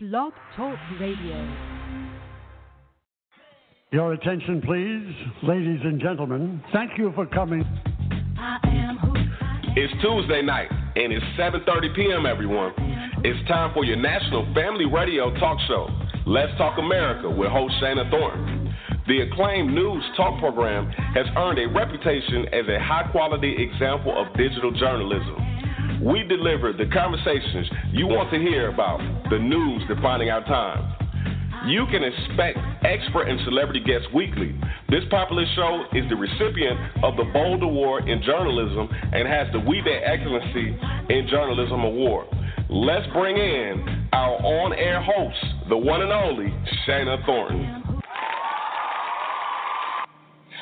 Blog Talk Radio. Your attention, please, ladies and gentlemen. Thank you for coming. It's Tuesday night, and it's 7:30 p.m. Everyone, it's time for your national family radio talk show. Let's Talk America with host Shana Thornton. The acclaimed news talk program has earned a reputation as a high-quality example of digital journalism. We deliver the conversations you want to hear about, the news defining our time. You can expect expert and celebrity guests weekly. This popular show is the recipient of the Bold Award in Journalism and has the We Day Excellency in Journalism Award. Let's bring in our on air host, the one and only Shana Thornton.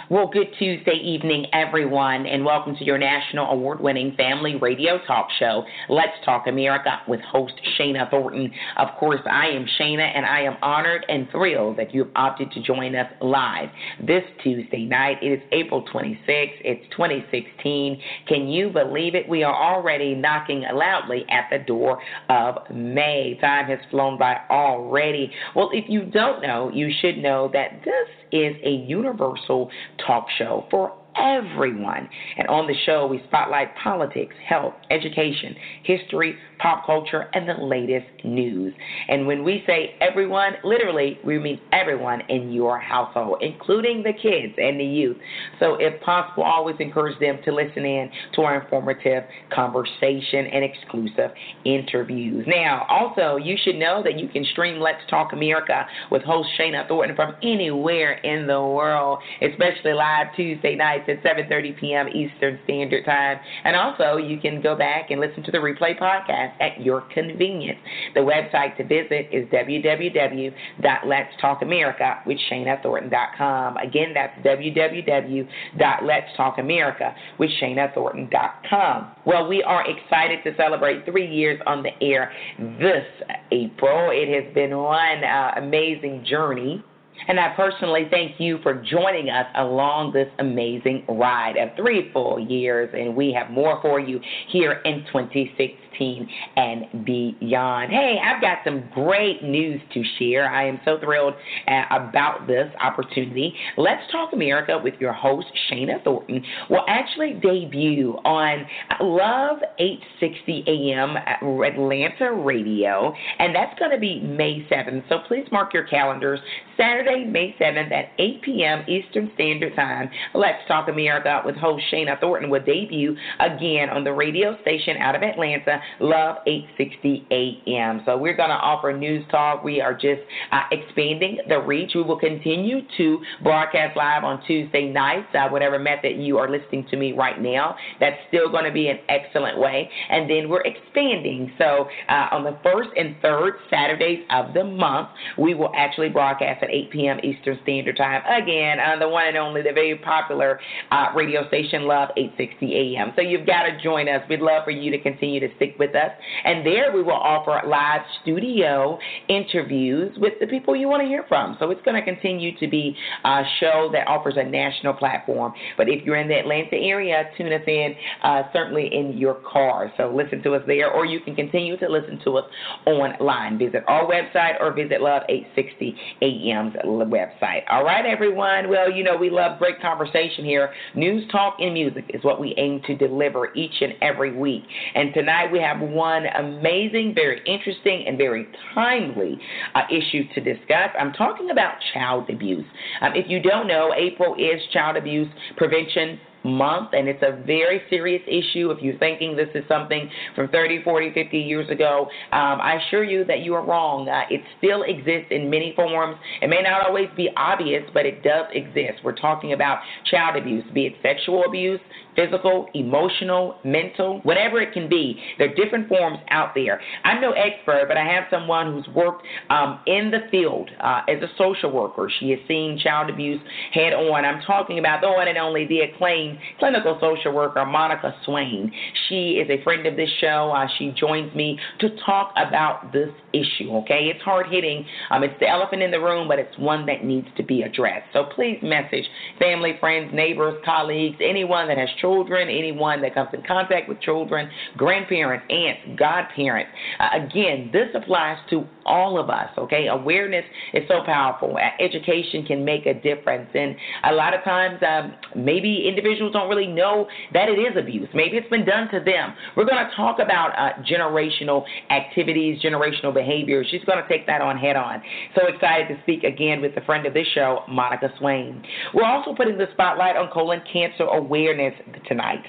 Well, good Tuesday evening, everyone, and welcome to your national award winning family radio talk show, Let's Talk America, with host Shana Thornton. Of course, I am Shana, and I am honored and thrilled that you have opted to join us live this Tuesday night. It is April 26th, it's 2016. Can you believe it? We are already knocking loudly at the door of May. Time has flown by already. Well, if you don't know, you should know that this is a universal talk show for everyone. And on the show, we spotlight politics, health, education, history, pop culture, and the latest news. And when we say everyone, literally, we mean everyone in your household, including the kids and the youth. So, if possible, always encourage them to listen in to our informative conversation and exclusive interviews. Now, also, you should know that you can stream Let's Talk America with host Shana Thornton from anywhere in the world, especially live Tuesday nights at 7:30 p.m. Eastern Standard Time. And also, you can go back and listen to the replay podcast at your convenience. The website to visit is www.letstalkamerica.com. Again, that's www.letstalkamerica.com. Well, we are excited to celebrate three years on the air this April. It has been one uh, amazing journey. And I personally thank you for joining us along this amazing ride of three full years, and we have more for you here in 2016 and beyond. Hey, I've got some great news to share. I am so thrilled uh, about this opportunity. Let's Talk America with your host, Shana Thornton, will actually debut on Love 860 AM Atlanta Radio, and that's going to be May 7th. So please mark your calendars. Saturday, May 7th at 8 p.m. Eastern Standard Time. Let's Talk America with host Shana Thornton will debut again on the radio station out of Atlanta Love 860 AM. So we're going to offer news talk. We are just uh, expanding the reach. We will continue to broadcast live on Tuesday nights, uh, whatever method you are listening to me right now. That's still going to be an excellent way. And then we're expanding. So uh, on the first and third Saturdays of the month, we will actually broadcast at 8 p.m. Eastern Standard Time. Again, on the one and only, the very popular uh, radio station, Love 860 AM. So you've got to join us. We'd love for you to continue to stick with us. And there we will offer live studio interviews with the people you want to hear from. So it's going to continue to be a show that offers a national platform. But if you're in the Atlanta area, tune us in uh, certainly in your car. So listen to us there, or you can continue to listen to us online. Visit our website or visit Love 860 AM's website. All right, everyone. Well, you know, we love great conversation here. News, talk, and music is what we aim to deliver each and every week. And tonight we have have one amazing, very interesting, and very timely uh, issue to discuss. I'm talking about child abuse. Um, if you don't know, April is Child Abuse Prevention month, and it's a very serious issue. If you're thinking this is something from 30, 40, 50 years ago, um, I assure you that you are wrong. Uh, it still exists in many forms. It may not always be obvious, but it does exist. We're talking about child abuse, be it sexual abuse, physical, emotional, mental, whatever it can be. There are different forms out there. I'm no expert, but I have someone who's worked um, in the field uh, as a social worker. She has seen child abuse head on. I'm talking about the one and only the acclaimed clinical social worker, Monica Swayne. She is a friend of this show. Uh, she joins me to talk about this issue, okay? It's hard hitting. Um, it's the elephant in the room, but it's one that needs to be addressed. So please message family, friends, neighbors, colleagues, anyone that has children, anyone that comes in contact with children, grandparents, aunts, godparents. Uh, again, this applies to all of us, okay? Awareness is so powerful. Education can make a difference. And a lot of times, um, maybe individuals don't really know that it is abuse. Maybe it's been done to them. We're going to talk about uh, generational activities, generational behaviors. She's going to take that on head on. So excited to speak again with a friend of this show, Monica Swayne. We're also putting the spotlight on colon cancer awareness tonight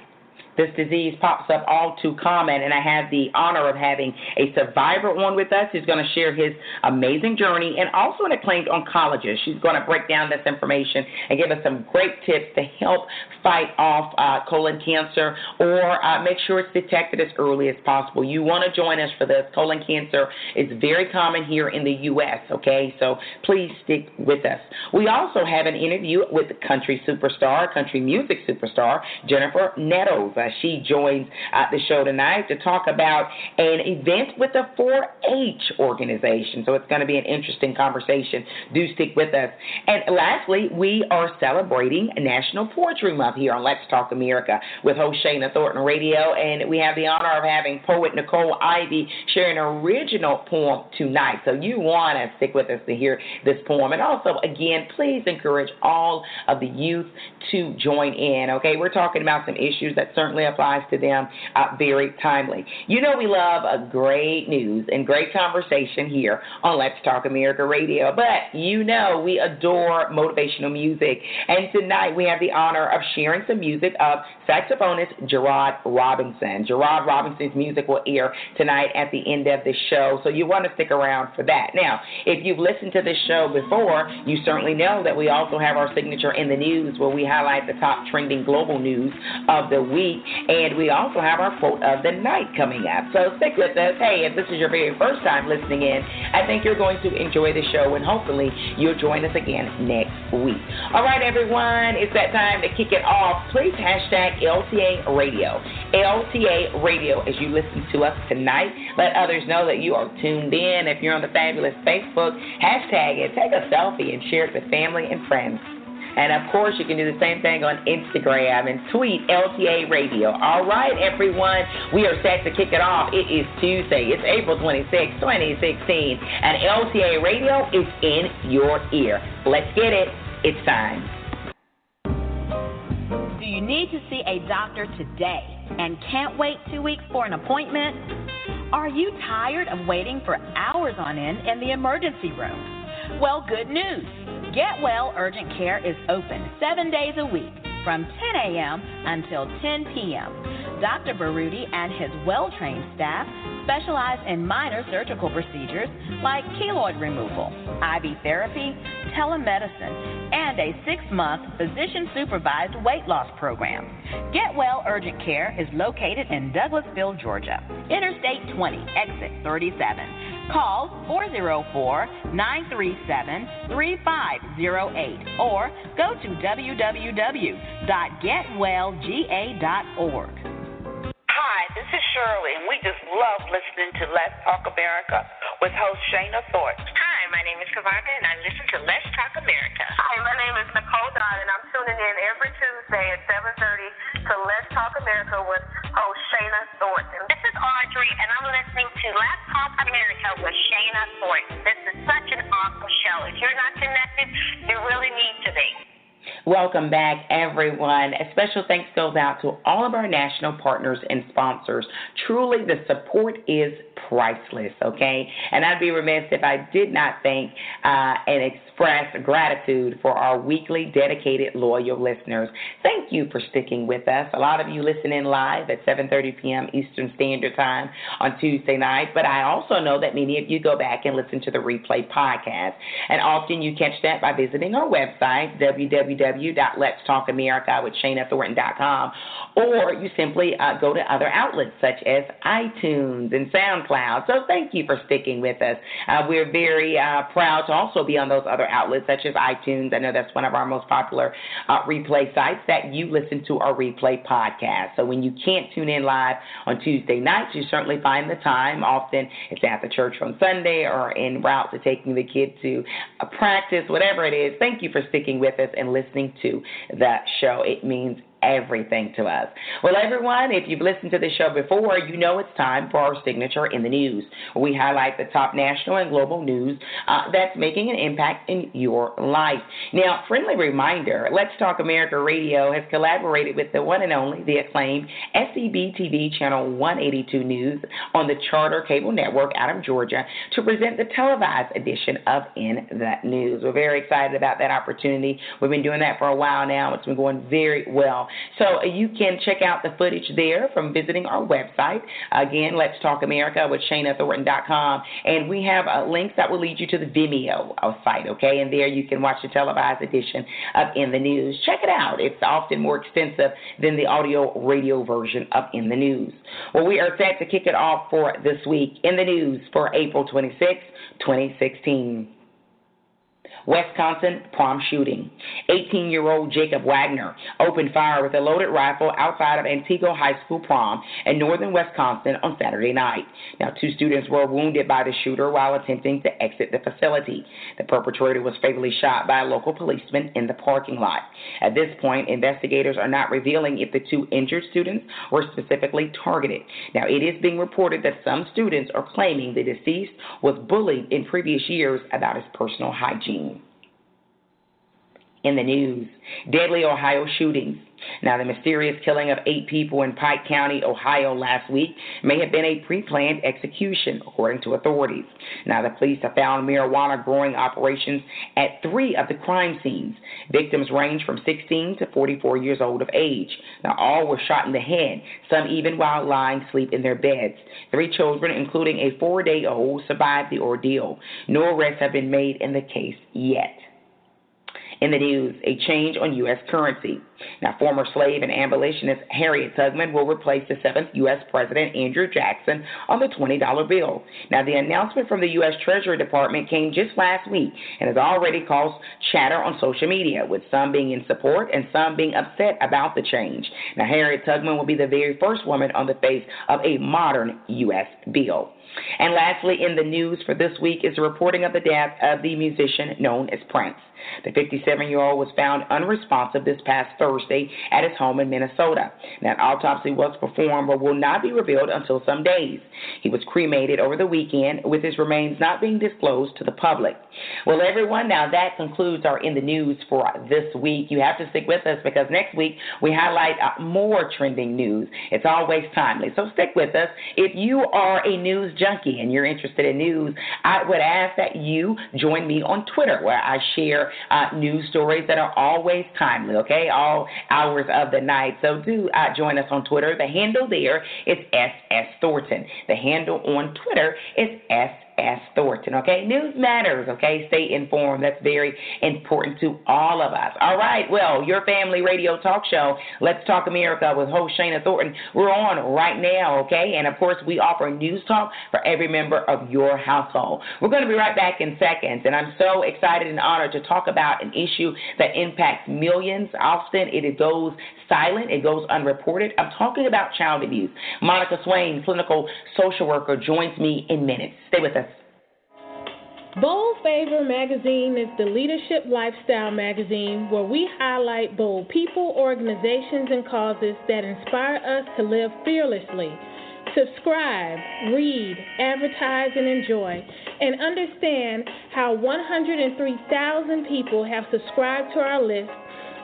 this disease pops up all too common. And I have the honor of having a survivor on with us who's going to share his amazing journey and also an acclaimed oncologist. She's going to break down this information and give us some great tips to help fight off uh, colon cancer or uh, make sure it's detected as early as possible. You want to join us for this. Colon cancer is very common here in the U.S., okay? So please stick with us. We also have an interview with country superstar, country music superstar, Jennifer Nettles. Uh, she joins uh, the show tonight to talk about an event with the 4 H organization. So it's going to be an interesting conversation. Do stick with us. And lastly, we are celebrating National Poetry Month here on Let's Talk America with host Shana Thornton Radio. And we have the honor of having poet Nicole Ivy share an original poem tonight. So you want to stick with us to hear this poem. And also, again, please encourage all of the youth to join in. Okay, we're talking about some issues that certainly certainly applies to them uh, very timely. You know, we love a great news and great conversation here on Let's Talk America Radio, but you know, we adore motivational music. And tonight we have the honor of sharing some music of saxophonist Gerard Robinson. Gerard Robinson's music will air tonight at the end of the show, so you want to stick around for that. Now, if you've listened to this show before, you certainly know that we also have our signature in the news where we highlight the top trending global news of the week. And we also have our quote of the night coming up. So stick with us. Hey, if this is your very first time listening in, I think you're going to enjoy the show and hopefully you'll join us again next week. All right, everyone, it's that time to kick it off. Please hashtag LTA Radio. LTA Radio as you listen to us tonight. Let others know that you are tuned in. If you're on the fabulous Facebook, hashtag it, take a selfie and share it with family and friends. And of course, you can do the same thing on Instagram and tweet LTA Radio. All right, everyone, we are set to kick it off. It is Tuesday. It's April 26, 2016, and LTA Radio is in your ear. Let's get it. It's time. Do you need to see a doctor today and can't wait two weeks for an appointment? Are you tired of waiting for hours on end in the emergency room? Well, good news. Get Well Urgent Care is open seven days a week from 10 a.m. until 10 p.m. Dr. Baruti and his well trained staff specialize in minor surgical procedures like keloid removal, IV therapy, telemedicine, and a six month physician supervised weight loss program. Get Well Urgent Care is located in Douglasville, Georgia, Interstate 20, exit 37. Call 404 937 3508 or go to www.getwellga.org. Hi, this is Shirley, and we just love listening to Let's Talk America with host Shana Thornton. Hi, my name is Kavaka, and I listen to Let's Talk America. Hi, my name is Nicole Dodd, and I'm tuning in every Tuesday at 7.30 to Let's Talk America with host Shana Thornton. This is Audrey, and I'm listening to Let's Talk America with Shana Thornton. This is such an awesome show. If you're not connected, you really need to be. Welcome back, everyone. A special thanks goes out to all of our national partners and sponsors. Truly, the support is priceless, okay? And I'd be remiss if I did not thank uh, and express gratitude for our weekly dedicated loyal listeners. Thank you for sticking with us. A lot of you listen in live at 7:30 p.m. Eastern Standard Time on Tuesday night, but I also know that many of you go back and listen to the replay podcast. And often you catch that by visiting our website www.letstalkamerica or you simply uh, go to other outlets such as iTunes and SoundCloud. So thank you for sticking with us. Uh, we're very uh, proud to also be on those other outlets such as iTunes. I know that's one of our most popular uh, replay sites that you listen to our replay podcast. So when you can't tune in live on Tuesday nights, you certainly find the time. Often it's the church on Sunday or en route to taking the kid to a practice, whatever it is. Thank you for sticking with us and listening to the show. It means everything to us. Well, everyone, if you've listened to the show before, you know it's time for our signature in the news. We highlight the top national and global news uh, that's making an impact in your life. Now, friendly reminder Let's Talk America Radio has collaborated with the one and only, the acclaimed SCB TV Channel 182 News on the Charter Cable Network out of Georgia to present the televised edition of In That News. We're very excited about that opportunity. We've been doing that for a while now. It's been going very well. So you can check out the footage there from visiting our website. Again, Let's Talk America with ShanaThornton.com. And we have uh, links that will lead you to the Vimeo uh, site, okay? And there you can watch the televised edition of In the News. Check it out. It's often more extensive than the audio radio version of In the News. Well, we are set to kick it off for this week in the news for April 26, 2016. Wisconsin prom shooting. 18 year old Jacob Wagner opened fire with a loaded rifle outside of Antigo High School prom in northern Wisconsin on Saturday night. Now, two students were wounded by the shooter while attempting to exit the facility. The perpetrator was fatally shot by a local policeman in the parking lot. At this point, investigators are not revealing if the two injured students were specifically targeted. Now, it is being reported that some students are claiming the deceased was bullied in previous years about his personal hygiene in the news. Deadly Ohio shootings. Now, the mysterious killing of eight people in Pike County, Ohio last week may have been a pre planned execution, according to authorities. Now, the police have found marijuana growing operations at three of the crime scenes. Victims range from 16 to 44 years old of age. Now, all were shot in the head, some even while lying asleep in their beds. Three children, including a four day old, survived the ordeal. No arrests have been made in the case yet. In the news, a change on U.S. currency. Now, former slave and abolitionist Harriet Tubman will replace the seventh U.S. President Andrew Jackson on the $20 bill. Now, the announcement from the U.S. Treasury Department came just last week and has already caused chatter on social media, with some being in support and some being upset about the change. Now, Harriet Tubman will be the very first woman on the face of a modern U.S. bill. And lastly, in the news for this week is the reporting of the death of the musician known as Prince. The 57 year old was found unresponsive this past Thursday at his home in Minnesota. Now, an autopsy was performed but will not be revealed until some days. He was cremated over the weekend, with his remains not being disclosed to the public. Well, everyone, now that concludes our In the News for this week. You have to stick with us because next week we highlight uh, more trending news. It's always timely, so stick with us. If you are a news junkie and you're interested in news, I would ask that you join me on Twitter where I share uh, news stories that are always timely, okay? All hours of the night. So do uh, join us on Twitter. The handle there is SS Thornton. The handle on Twitter is S S. Thornton. Okay, news matters. Okay, stay informed. That's very important to all of us. All right, well, your family radio talk show, Let's Talk America with host Shana Thornton. We're on right now. Okay, and of course, we offer news talk for every member of your household. We're going to be right back in seconds, and I'm so excited and honored to talk about an issue that impacts millions. Often it goes silent, it goes unreported. I'm talking about child abuse. Monica Swayne, clinical social worker, joins me in minutes. Stay with us. Bold Favor magazine is the leadership lifestyle magazine where we highlight bold people, organizations, and causes that inspire us to live fearlessly. Subscribe, read, advertise, and enjoy, and understand how 103,000 people have subscribed to our list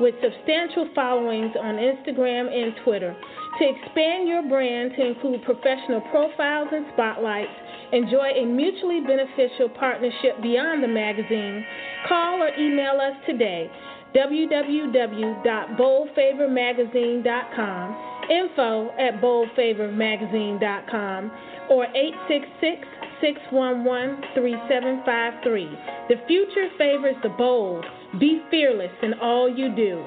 with substantial followings on Instagram and Twitter. To expand your brand to include professional profiles and spotlights, enjoy a mutually beneficial partnership beyond the magazine, call or email us today www.boldfavormagazine.com, info at boldfavormagazine.com, or 866 611 3753. The future favors the bold. Be fearless in all you do.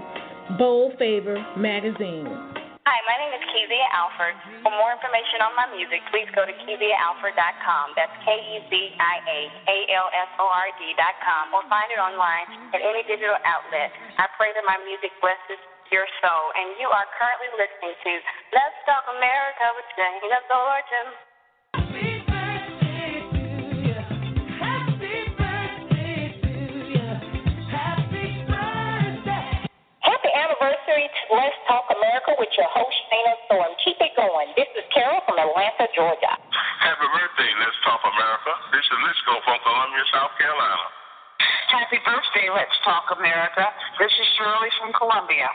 Bold Favor Magazine. Hi, my name is Kezia Alford. For more information on my music, please go to KeziaAlford.com. That's K E Z I A A L F O R D.com or find it online at any digital outlet. I pray that my music blesses your soul. And you are currently listening to Let's Talk America with Shana Thornton. Happy Let's Talk America with your host, Shana Storm. Keep it going. This is Carol from Atlanta, Georgia. Happy birthday, Let's Talk America. This is Lisco from Columbia, South Carolina. Happy birthday, Let's Talk America. This is Shirley from Columbia.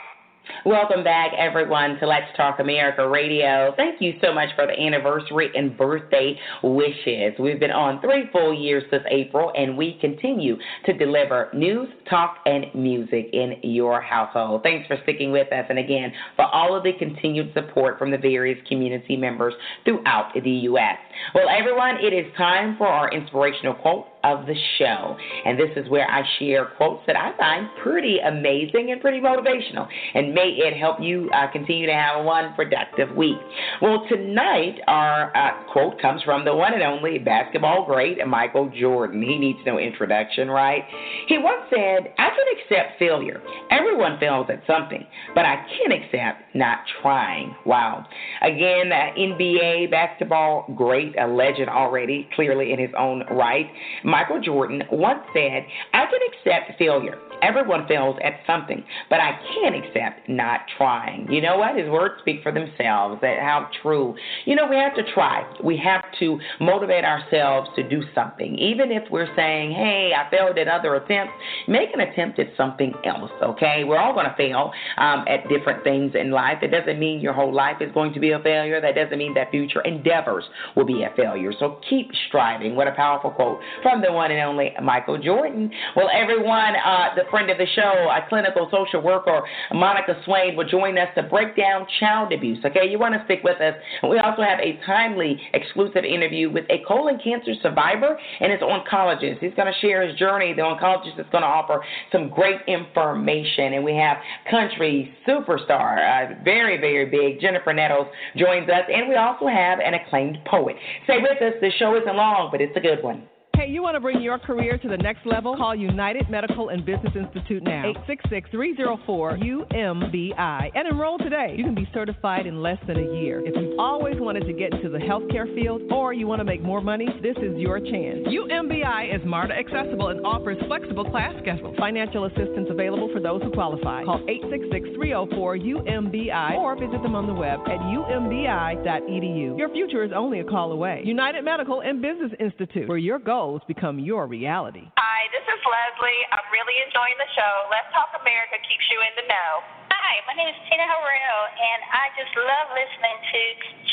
Welcome back, everyone, to Let's Talk America Radio. Thank you so much for the anniversary and birthday wishes. We've been on three full years this April, and we continue to deliver news, talk, and music in your household. Thanks for sticking with us, and again, for all of the continued support from the various community members throughout the U.S. Well, everyone, it is time for our inspirational quote of the show. And this is where I share quotes that I find pretty amazing and pretty motivational. And may it help you uh, continue to have one productive week. Well, tonight, our uh, quote comes from the one and only basketball great Michael Jordan. He needs no introduction, right? He once said, I can accept failure. Everyone fails at something, but I can't accept not trying. Wow. Again, uh, NBA basketball great, a legend already, clearly in his own right. Michael Jordan once said, I can accept failure. Everyone fails at something, but I can't accept not trying. You know what? His words speak for themselves. That how true. You know, we have to try. We have to motivate ourselves to do something. Even if we're saying, hey, I failed at other attempts, make an attempt at something else, okay? We're all going to fail um, at different things in life. It doesn't mean your whole life is going to be a failure. That doesn't mean that future endeavors will be a failure. So keep striving. What a powerful quote from the one and only Michael Jordan. Well, everyone, uh, the friend of the show, a clinical social worker, Monica Swayne, will join us to break down child abuse. Okay, you want to stick with us. We also have a timely, exclusive interview with a colon cancer survivor and his oncologist. He's going to share his journey. The oncologist is going to offer some great information. And we have country superstar, uh, very, very big, Jennifer Nettles joins us. And we also have an acclaimed poet. Stay with us. The show isn't long, but it's a good one. Hey, you want to bring your career to the next level? Call United Medical and Business Institute now. 866-304-UMBI and enroll today. You can be certified in less than a year. If you've always wanted to get into the healthcare field or you want to make more money, this is your chance. UMBI is MARTA accessible and offers flexible class schedules. Financial assistance available for those who qualify. Call 866-304-UMBI or visit them on the web at umbi.edu. Your future is only a call away. United Medical and Business Institute, where your goals goals become your reality. Hi, this is Leslie. I'm really enjoying the show. Let's Talk America keeps you in the know. Hi, my name is Tina Harrell, and I just love listening to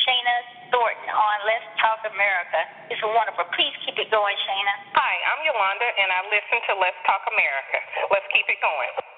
Shana Thornton on Let's Talk America. It's wonderful. Please keep it going, Shana. Hi, I'm Yolanda, and I listen to Let's Talk America. Let's keep it going.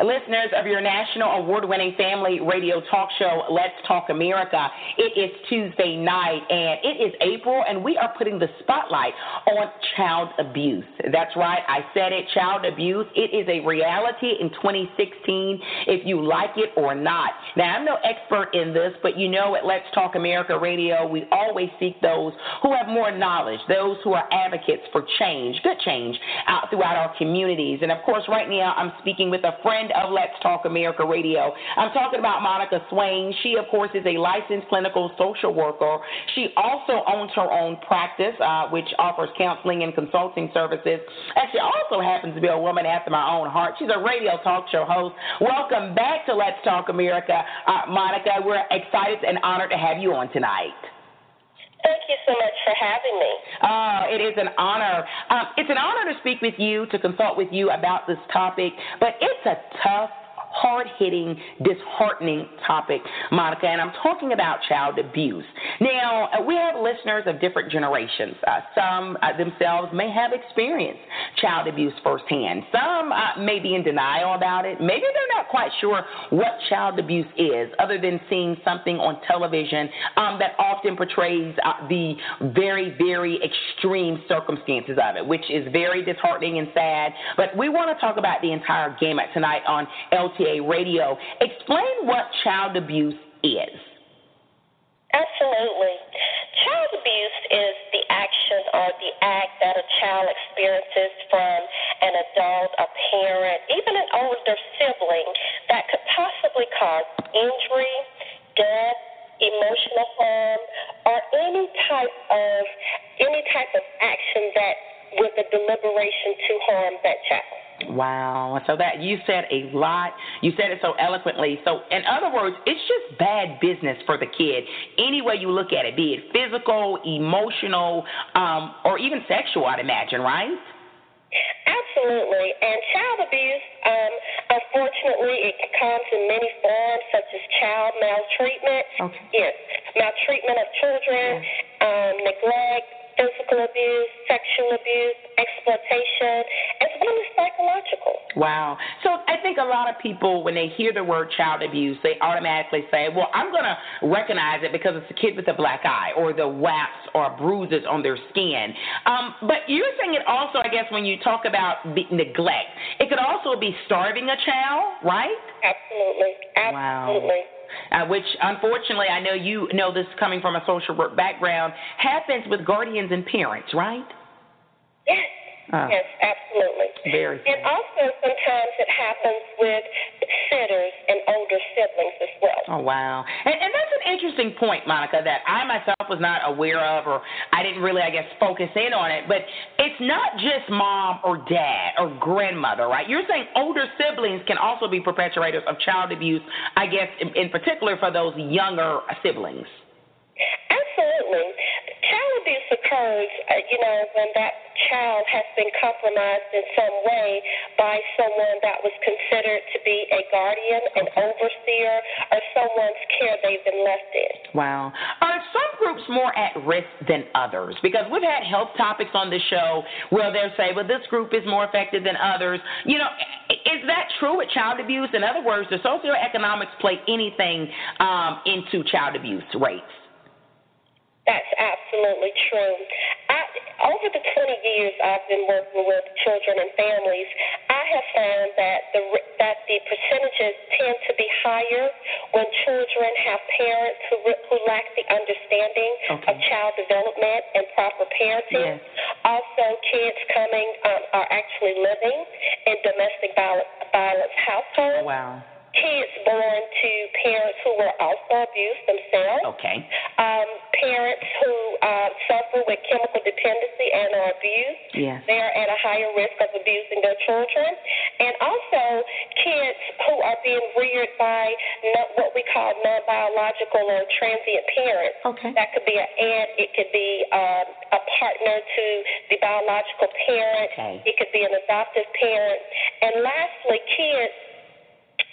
Listeners of your national award winning family radio talk show, Let's Talk America, it is Tuesday night and it is April, and we are putting the spotlight on child abuse. That's right, I said it child abuse. It is a reality in 2016, if you like it or not. Now, I'm no expert in this, but you know at Let's Talk America Radio, we always seek those who have more knowledge, those who are advocates for change, good change, out throughout our communities. And of course, right now, I'm speaking with a friend of Let's Talk America Radio. I'm talking about Monica Swayne. She, of course, is a licensed clinical social worker. She also owns her own practice, uh, which offers counseling and consulting services. And she also happens to be a woman after my own heart. She's a radio talk show host. Welcome back to Let's Talk America, uh, Monica. We're excited and honored to have you on tonight. Thank you so much for having me. Uh, it is an honor. Um, it's an honor to speak with you, to consult with you about this topic, but it's a tough hard hitting, disheartening topic, Monica, and I'm talking about child abuse. Now, uh, we have listeners of different generations. Uh, some uh, themselves may have experienced child abuse firsthand. Some uh, may be in denial about it. Maybe they're not quite sure what child abuse is, other than seeing something on television um, that often portrays uh, the very, very extreme circumstances of it, which is very disheartening and sad. But we want to talk about the entire gamut tonight on LT LTA Radio. Explain what child abuse is. Absolutely. Child abuse is the action or the act that a child experiences from an adult, a parent, even an older sibling that could possibly cause injury, death, emotional harm, or any type of any type of action that with a deliberation to harm that child. Wow. So that you said a lot. You said it so eloquently. So in other words, it's just bad business for the kid. Any way you look at it, be it physical, emotional, um, or even sexual, I'd imagine, right? Absolutely. And child abuse, um, unfortunately, it comes in many forms, such as child maltreatment. Okay. Yes, maltreatment of children, um, neglect, physical abuse, sexual abuse, exploitation, as well as psychological. Wow. So I think a lot of people, when they hear the word child abuse, they automatically say, well, I'm going to recognize it because it's a kid with a black eye or the whaps or bruises on their skin. Um, but you're saying it also, I guess, when you talk about neglect, it could also be starving a child, right? Absolutely. Absolutely. Wow uh, which unfortunately I know you know this coming from a social work background, happens with guardians and parents, right? Yes. Uh, yes, absolutely. Very. And also sometimes it happens with sitters and older siblings as well. Oh wow. And, and that's an interesting point, Monica, that I myself was not aware of or I didn't really I guess focus in on it. But it's not just mom or dad or grandmother, right? You're saying older siblings can also be perpetrators of child abuse, I guess in, in particular for those younger siblings. Absolutely. Child abuse occurs, uh, you know, when that child has been compromised in some way by someone that was considered to be a guardian, an overseer, or someone's care they've been left in. Wow. Are some groups more at risk than others? Because we've had health topics on the show where they'll say, well, this group is more affected than others. You know, is that true with child abuse? In other words, does socioeconomics play anything um, into child abuse rates? That's absolutely true. I, over the 20 years I've been working with children and families, I have found that the that the percentages tend to be higher when children have parents who who lack the understanding okay. of child development and proper parenting. Yes. Also, kids coming um, are actually living in domestic violence, violence households. Wow kids born to parents who were also abused themselves. Okay. Um, parents who uh, suffer with chemical dependency and are abused. Yes. They're at a higher risk of abusing their children. And also kids who are being reared by not what we call non biological or transient parents. Okay. That could be an aunt, it could be um, a partner to the biological parent, okay. it could be an adoptive parent. And lastly, kids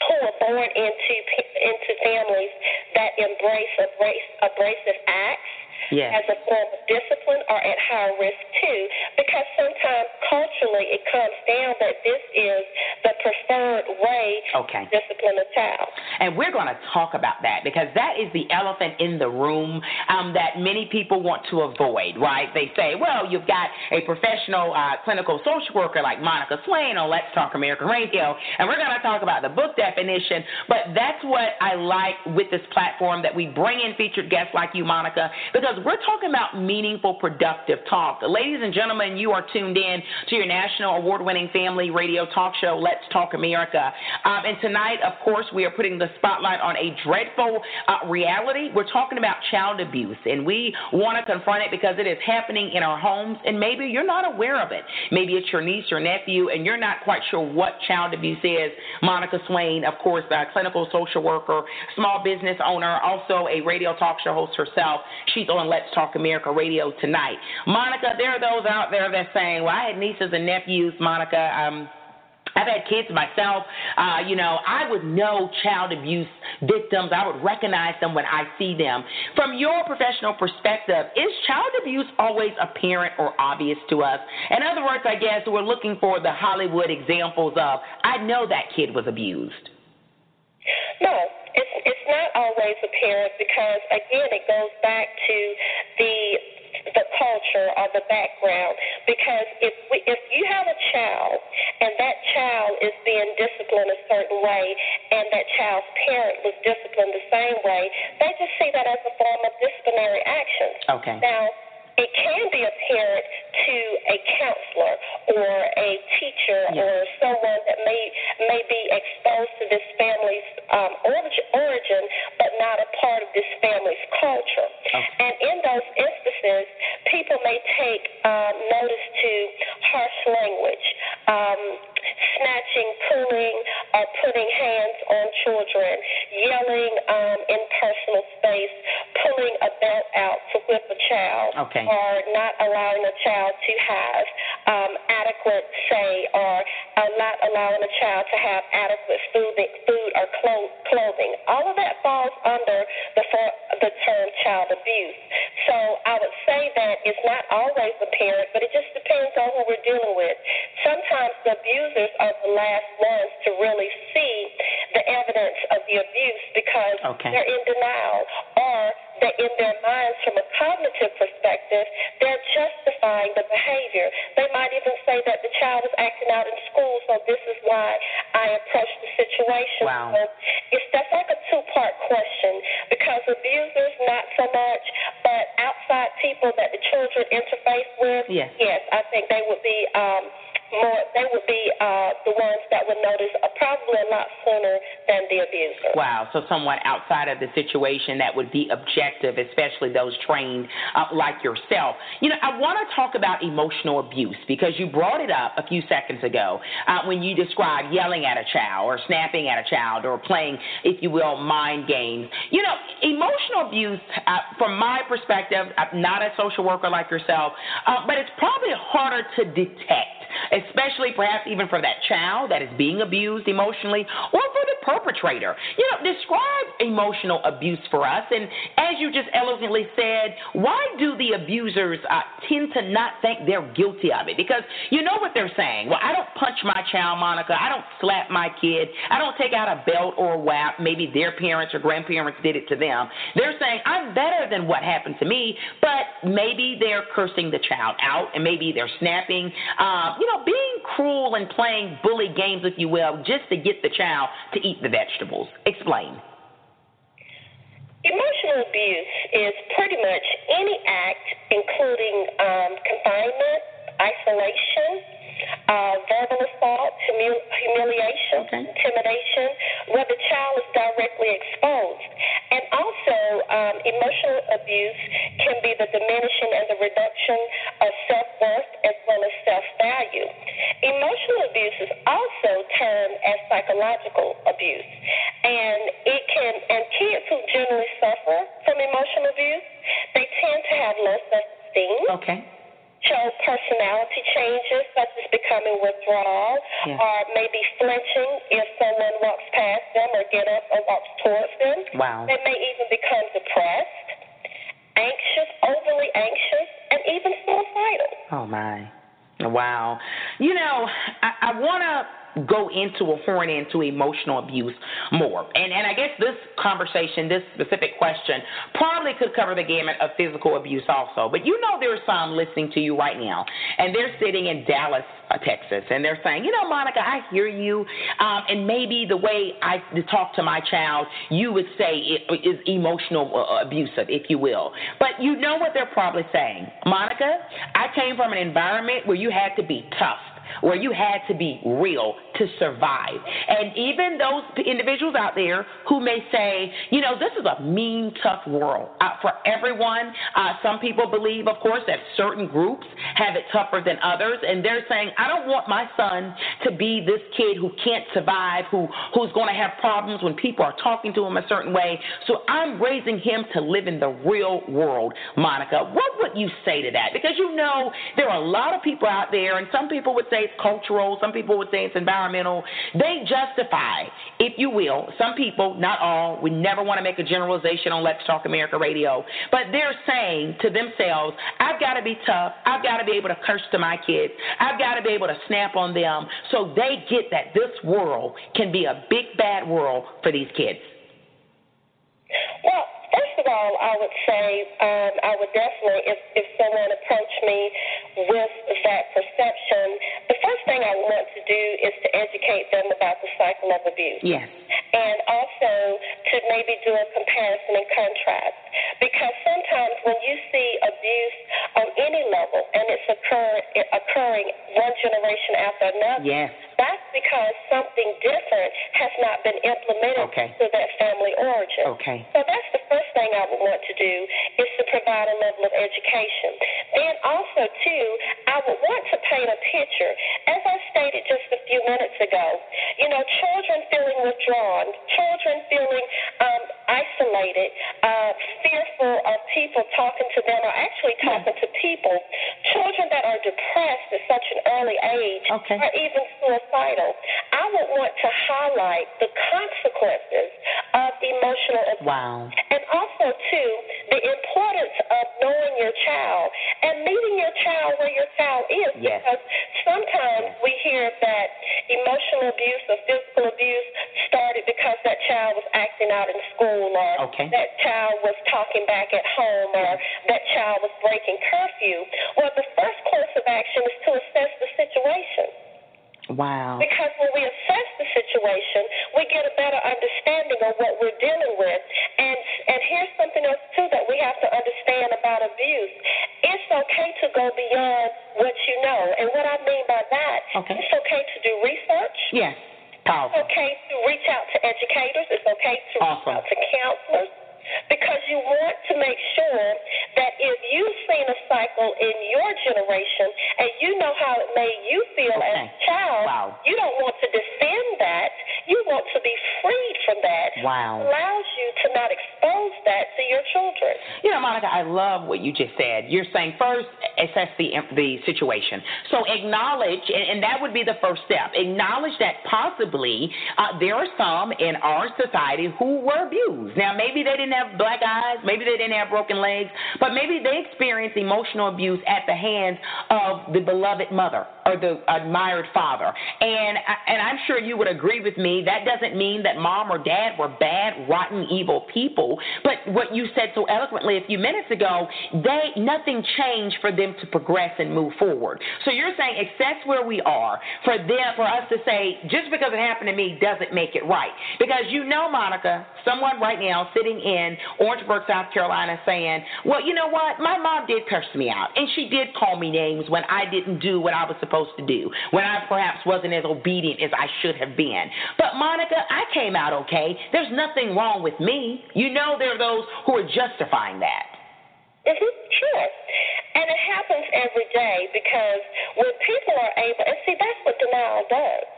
who are born into into families that embrace abrace, abrasive acts yes. as a form of discipline are at higher risk too, because sometimes culturally it comes down that this is the preferred way okay. to discipline a child. And we're going to talk about that because that is the elephant in the room um, that many people want to avoid, right? They say, well, you've got a professional uh, clinical social worker like Monica Swayne on Let's Talk American Radio, and we're going to talk about the book definition. But that's what I like with this platform that we bring in featured guests like you, Monica, because we're talking about meaningful, productive talk. Ladies and gentlemen, you are tuned in to your national award winning family radio talk show, Let's Talk America. Um, and tonight, of course, we are putting the spotlight on a dreadful uh, reality. We're talking about child abuse, and we want to confront it because it is happening in our homes, and maybe you're not aware of it. Maybe it's your niece or nephew, and you're not quite sure what child abuse is. Monica Swayne, of course, a clinical social worker, small business owner, also a radio talk show host herself. She's on Let's Talk America Radio tonight. Monica, there are those out there that saying, well, I had nieces and nephews, Monica. Um, I've had kids myself. Uh, you know, I would know child abuse victims. I would recognize them when I see them. From your professional perspective, is child abuse always apparent or obvious to us? In other words, I guess we're looking for the Hollywood examples of, I know that kid was abused. No, always apparent because again, it goes back to the the culture or the background. Because if we, if you have a child and that child is being disciplined a certain way, and that child's parent was disciplined the same way, they just see that as a form of disciplinary action. Okay. Now it can be apparent to a counselor or a teacher yes. or someone that may may be exposed to this family's um, origin, origin, but not a part of this family's culture. Okay. And in those instances, people may take um, notice to harsh language, um, snatching, pulling, or putting hands on children, yelling um, in personal space, pulling a belt out to whip a child, okay. or not allowing a child to have um, adequate say or uh, not allowing a child to have adequate food, food or clo- clothing. All of that falls under the, the term child abuse. So I would say that it's not always the parent, but it just depends on who we're dealing with. Sometimes the abusers are the last ones to really see the evidence of the abuse because okay. they're in denial or that in their minds, from a cognitive perspective, they're justifying the behavior. They might even say that the child was acting out in school, so this is why I approached the situation. Wow. So it's that's like a two-part question because abusers, not so much, but outside people that the children interface with, yes, yes I think they would be. Um, more they would be uh, the ones that would notice uh, probably a lot sooner than the abuser. Wow, so someone outside of the situation that would be objective, especially those trained uh, like yourself. You know, I want to talk about emotional abuse because you brought it up a few seconds ago uh, when you described yelling at a child or snapping at a child or playing, if you will, mind games. You know, emotional abuse, uh, from my perspective, I'm not a social worker like yourself, uh, but it's probably harder to detect especially perhaps even for that child that is being abused emotionally or for the perpetrator. You know, describe emotional abuse for us. And as you just elegantly said, why do the abusers uh, tend to not think they're guilty of it? Because you know what they're saying. Well, I don't punch my child, Monica. I don't slap my kid. I don't take out a belt or a whap. Maybe their parents or grandparents did it to them. They're saying, I'm better than what happened to me, but maybe they're cursing the child out and maybe they're snapping. Uh, you know, being cruel and playing bully games, if you will, just to get the child to eat the vegetables. Explain. Emotional abuse is pretty much any act, including um, confinement, isolation, uh, verbal assault, humil- humiliation, okay. intimidation, where the child is directly exposed. And also, um, emotional abuse can be the diminishing and the reduction of self worth as well as self value. Emotional abuse is also termed as psychological abuse. And it can, and kids who generally suffer from emotional abuse, they tend to have low self esteem. Okay show personality changes, such as becoming withdrawal yeah. or maybe flinching if someone walks past them or get up or walks towards them. Wow. They may even become depressed, anxious, overly anxious, and even suicidal. Oh, my. Wow. You know, I, I want to go into a horn into emotional abuse more. And and I guess this conversation, this specific question, probably could cover the gamut of physical abuse also. But you know there are some listening to you right now, and they're sitting in Dallas, uh, Texas, and they're saying, you know, Monica, I hear you, um, and maybe the way I talk to my child, you would say it is emotional uh, abusive, if you will. But you know what they're probably saying, Monica. I came from an environment where you had to be tough where you had to be real to survive. And even those individuals out there who may say, you know, this is a mean, tough world uh, for everyone. Uh, some people believe, of course, that certain groups have it tougher than others, and they're saying, I don't want my son to be this kid who can't survive, who who's going to have problems when people are talking to him a certain way. So I'm raising him to live in the real world. Monica, what would you say to that? Because you know there are a lot of people out there, and some people would say it's cultural, some people would say it's environmental. They justify, if you will, some people, not all, we never want to make a generalization on Let's Talk America radio, but they're saying to themselves, I've got to be tough. I've got to be able to curse to my kids. I've got to be able to snap on them so they get that this world can be a big, bad world for these kids. Well, first of all, I would say um, I would definitely, if, if someone approached me with that perception, the first thing I want to do is to educate them about the cycle of abuse. Yes. And also to maybe do a comparison and contrast. Because sometimes when you see abuse on any level and it's occur, occurring one generation after another, yes. Because something different has not been implemented okay. to that family origin. Okay. So that's the first thing I would want to do is to provide a level of education. Then also too, I would want to paint a picture. As I stated just a few minutes ago, you know, children feeling withdrawn, children feeling isolated, uh, fearful of people talking to them or actually happen to people. Children that are depressed at such an early age okay. or even suicidal. I would want to highlight the consequences of emotional abuse. Wow. Also, too, the importance of knowing your child and meeting your child where your child is. Yes. Because sometimes we hear that emotional abuse or physical abuse started because that child was acting out in school or okay. that child was talking back at home or that child was breaking curfew. Well, the first course of action is to assess the situation. Wow. Because when we assess the situation, we get a better understanding of what we're dealing with. And and here's something else too that we have to understand about abuse. It's okay to go beyond what you know. And what I mean by that, okay. it's okay to do research. Yes. Powerful. It's okay to reach out to educators. It's okay to awesome. reach out to counselors because you want to make sure that if you've seen a cycle in your generation and you know how it made you feel okay. as a child, wow. you don't want to defend that. You want to be freed from that. Wow. It allows you to not expose that to your children. You know, Monica, I love what you just said. You're saying first assess the the situation. So acknowledge, and, and that would be the first step. Acknowledge that possibly uh, there are some in our society who were abused. Now, maybe they didn't have black eyes, maybe they didn't have broken legs, but maybe they experienced emotional abuse at the hands of the beloved mother or the admired father. And and I'm sure you would agree with me. That doesn't mean that mom or dad were bad, rotten, evil people. But what you said so eloquently a few minutes ago, they nothing changed for them to progress and move forward. So you're saying assess where we are for them for us to say just because it happened to me doesn't make it right. Because you know, Monica, someone right now sitting in Orangeburg, South Carolina, saying, "Well, you know what? My mom did curse me out, and she did call me names when I didn't do what I was supposed to do, when I perhaps wasn't as obedient as I should have been. But Monica, I came out okay. There's nothing wrong with me. You know, there are those who are justifying that." Mm-hmm, sure. And it happens every day because when people are able, and see, that's what denial does.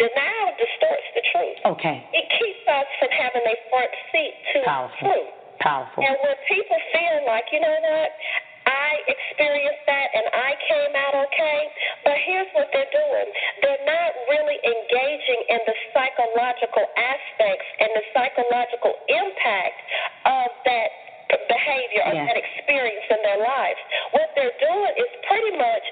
Denial distorts the truth. Okay. It keeps us from having a front seat to Powerful. truth. Powerful. And when people feel like, you know what, I experienced that and I came out okay, but here's what they're doing. They're not really engaging in the psychological aspects and the psychological impact of that behavior or Yeah. that experience in their lives. What they're doing is pretty much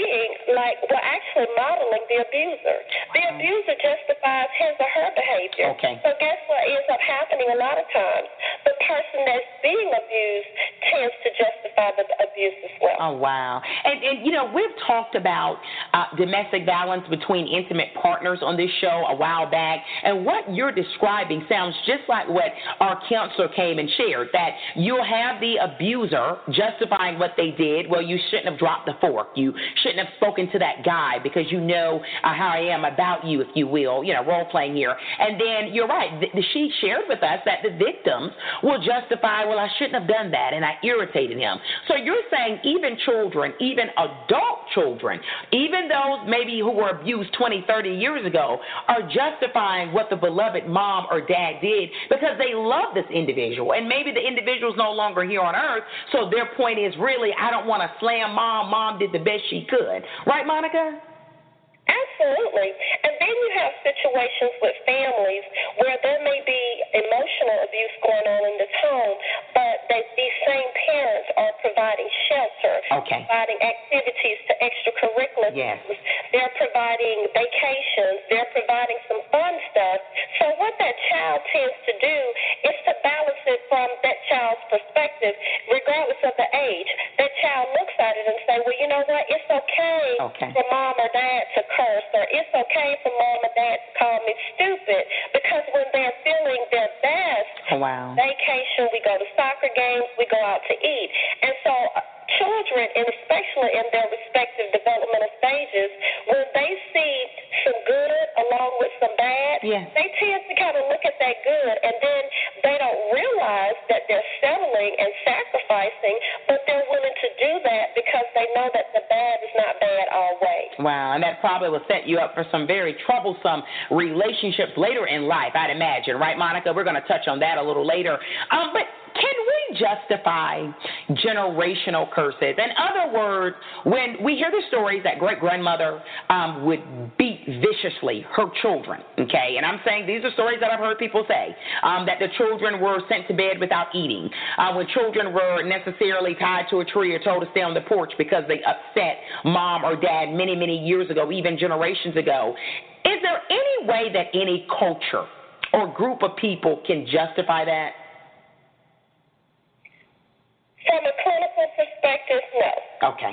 being like, well, actually modeling the abuser. The abuser justifies his or her behavior. Okay. So guess what ends up happening a lot of times? The person that's being abused tends to justify the abuse as well. Oh wow! And and you know we've talked about uh, domestic violence between intimate partners on this show a while back, and what you're describing sounds just like what our counselor came and shared. That you'll have the abuser justifying what they did. Well, you shouldn't have dropped the fork. You shouldn't have spoken to that guy because you know uh, how I am about you, if you will. You know, role playing here. And then you're right. The, she shared with us that the victims will justify, well, I shouldn't have done that, and I irritated him. So you're saying even children, even adult children, even those maybe who were abused 20, 30 years ago, are justifying what the beloved mom or dad did because they love this individual. And maybe the individual's no longer here on earth, so their point is really, I don't want to slam mom. Mom did the best she could. Right, Monica? Absolutely. And then you have situations with families where there may be emotional abuse going on in this home, but they, these same parents are providing shelter, okay. providing activities to extracurricular yes. things. They're providing vacations. They're providing some fun stuff. So what that child tends to do is to balance it from that child's perspective, regardless of the age. That child looks at it and say, well, you know what? It's okay, okay. for mom or dad to curse, it's okay for mom or dad to call me stupid, because when they're feeling their best, oh, wow. vacation, we go to soccer games, we go out to eat. And so uh, children, and especially in their respective developmental stages, when they see some good along with some bad, yes. they tend to kind of look at that good, and then they don't realize that they're settling and sacrificing, but they're willing to do that because they know that the bad is not bad always. Wow, and that probably will set you up for some very troublesome relationships later in life, I'd imagine, right, Monica? We're going to touch on that a little later. Um, but justify generational curses? In other words, when we hear the stories that great grandmother um, would beat viciously her children, okay, and I'm saying these are stories that I've heard people say um, that the children were sent to bed without eating, uh, when children were necessarily tied to a tree or told to stay on the porch because they upset mom or dad many, many years ago, even generations ago. Is there any way that any culture or group of people can justify that? From a clinical perspective, no. Okay.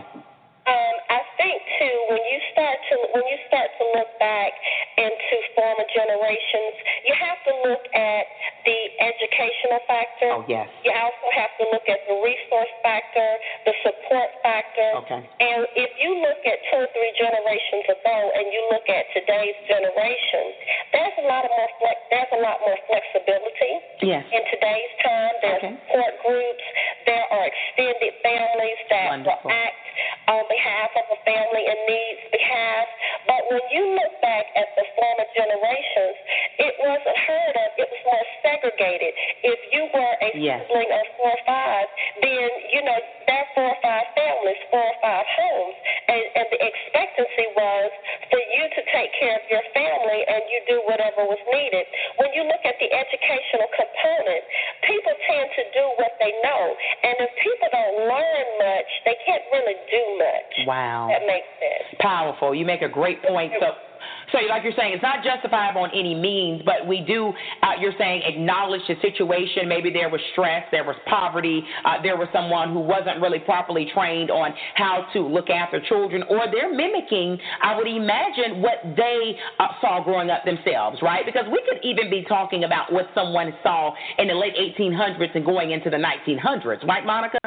Um, I think too when you start to when you start to look back into former generations, you have to look at the educational factor. Oh yes. You also have to look at the resource factor, the support factor. Okay. And if you look at two or three generations ago, and you look at today's generation, there's a lot of more flex, there's a lot more flexibility. Yes. In today's time, there's Okay. support groups, there are extended families that Wonderful. will act on behalf of a family in need's behalf. But when you look back at the former generations, it wasn't heard of. It was more segregated. If you were a Yes. sibling of four or five, then you know there are four or five families, four or five homes, and, and the expectancy was for you to take care of your family and you do whatever was needed. When you look at the educational component, people tend to do what they know, and if people don't learn much, they can't really do much. Wow. That makes sense. Powerful. You make a great point. So, so like you're saying, it's not justifiable on any means, but we do. Uh, you're saying acknowledge the situation. Maybe there was stress, there was poverty, uh, there was someone who wasn't really properly trained on how to look after children, or they're mimicking. I would imagine what they uh, saw growing up themselves, right? Because we could even be talking about what someone saw in the late 1800s and going into the 1900s, right, Monica?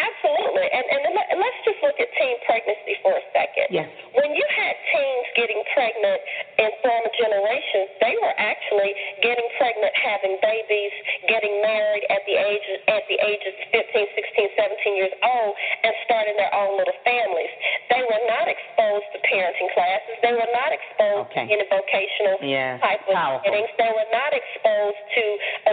Absolutely. And, and let- let's just look at teen pregnancy for a second. Yes. When you had teens getting pregnant in former generations, they were actually getting pregnant, having babies, getting married at the age at the ages 15, 16, 17 years old, and starting their own little families. They were not exposed to parenting classes. They were not exposed Okay. to any vocational Yeah, type of powerful. settings. They were not exposed to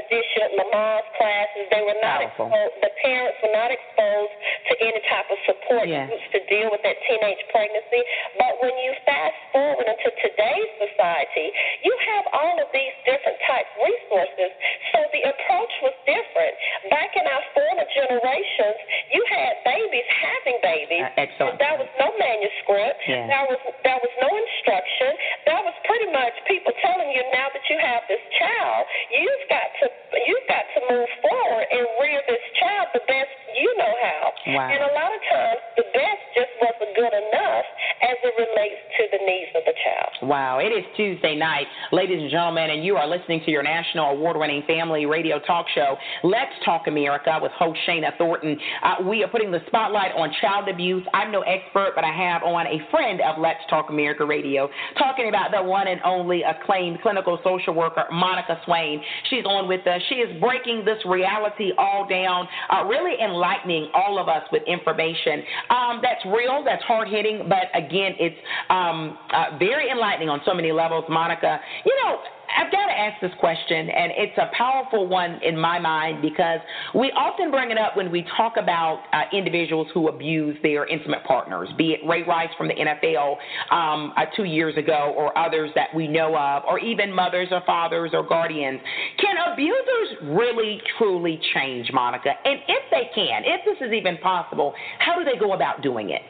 additional Lamaze classes. They were not Powerful. exposed. The parents were not exposed to any type of support Yes. groups to deal with that teenage pregnancy. But when you fast forward into today's society, you have all of these different type resources. So the approach was different. Back in our former generations, you had babies having babies. Uh, excellent. There was no manuscript. Yeah. There was there was no instruction. There was pretty much people telling you now that you have this child, you've got to you've got to move forward and rear this child the best you know how. Wow. And a lot of times the best just wasn't good enough as it relates to the needs of the child. Wow, it is Tuesday night, ladies and gentlemen, and you are listening to your national award winning family radio talk show, Let's Talk America, with host Shana Thornton. Uh, we are putting the spotlight on child abuse. I'm no expert, but I have on a friend of Let's Talk America radio talking about the one and only acclaimed clinical social worker, Monica Swayne. She's on with us. She is breaking this reality all down, uh, really enlightening all of us with information um, that's real, that's hard hitting, but again, it's um, uh, very enlightening on so many levels. Monica, you know, I've got to ask this question, and it's a powerful one in my mind because we often bring it up when we talk about uh, individuals who abuse their intimate partners, be it Ray Rice from the NFL um, uh, two years ago, or others that we know of, or even mothers or fathers or guardians. Can abusers really, truly change, Monica? And if they can, if this is even possible, how do they go about doing it?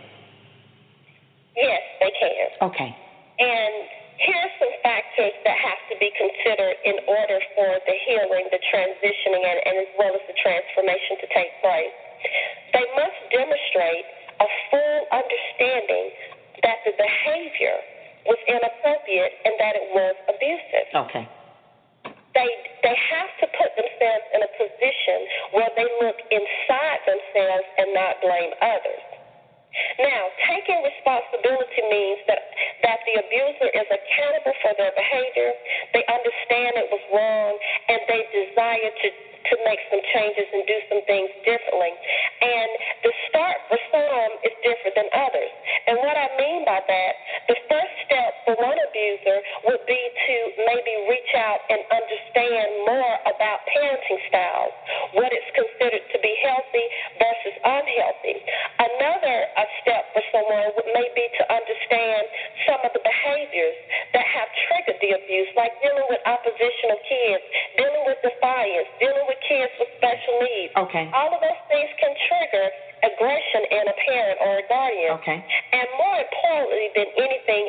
Yes, they can. Okay. And here are some factors that have to be considered in order for the healing, the transitioning, and, and as well as the transformation to take place. They must demonstrate a full understanding that the behavior was inappropriate and that it was abusive. Okay. They they have to put themselves in a position where they look inside themselves and not blame others. Now, taking responsibility means that, that the abuser is accountable for their behavior, they understand it was wrong, and they desire to, to make some changes and do some things differently. And the start for some is different than others. And what I mean by that, the first step for one abuser would be to maybe reach out and understand more about parenting styles, what is considered to be healthy versus unhealthy. Another step for someone would may be to understand some of the behaviors that have triggered the abuse, like dealing with oppositional kids, defiance, dealing with kids with special needs. Okay. All of those things can trigger aggression in a parent or a guardian. Okay. And more importantly than anything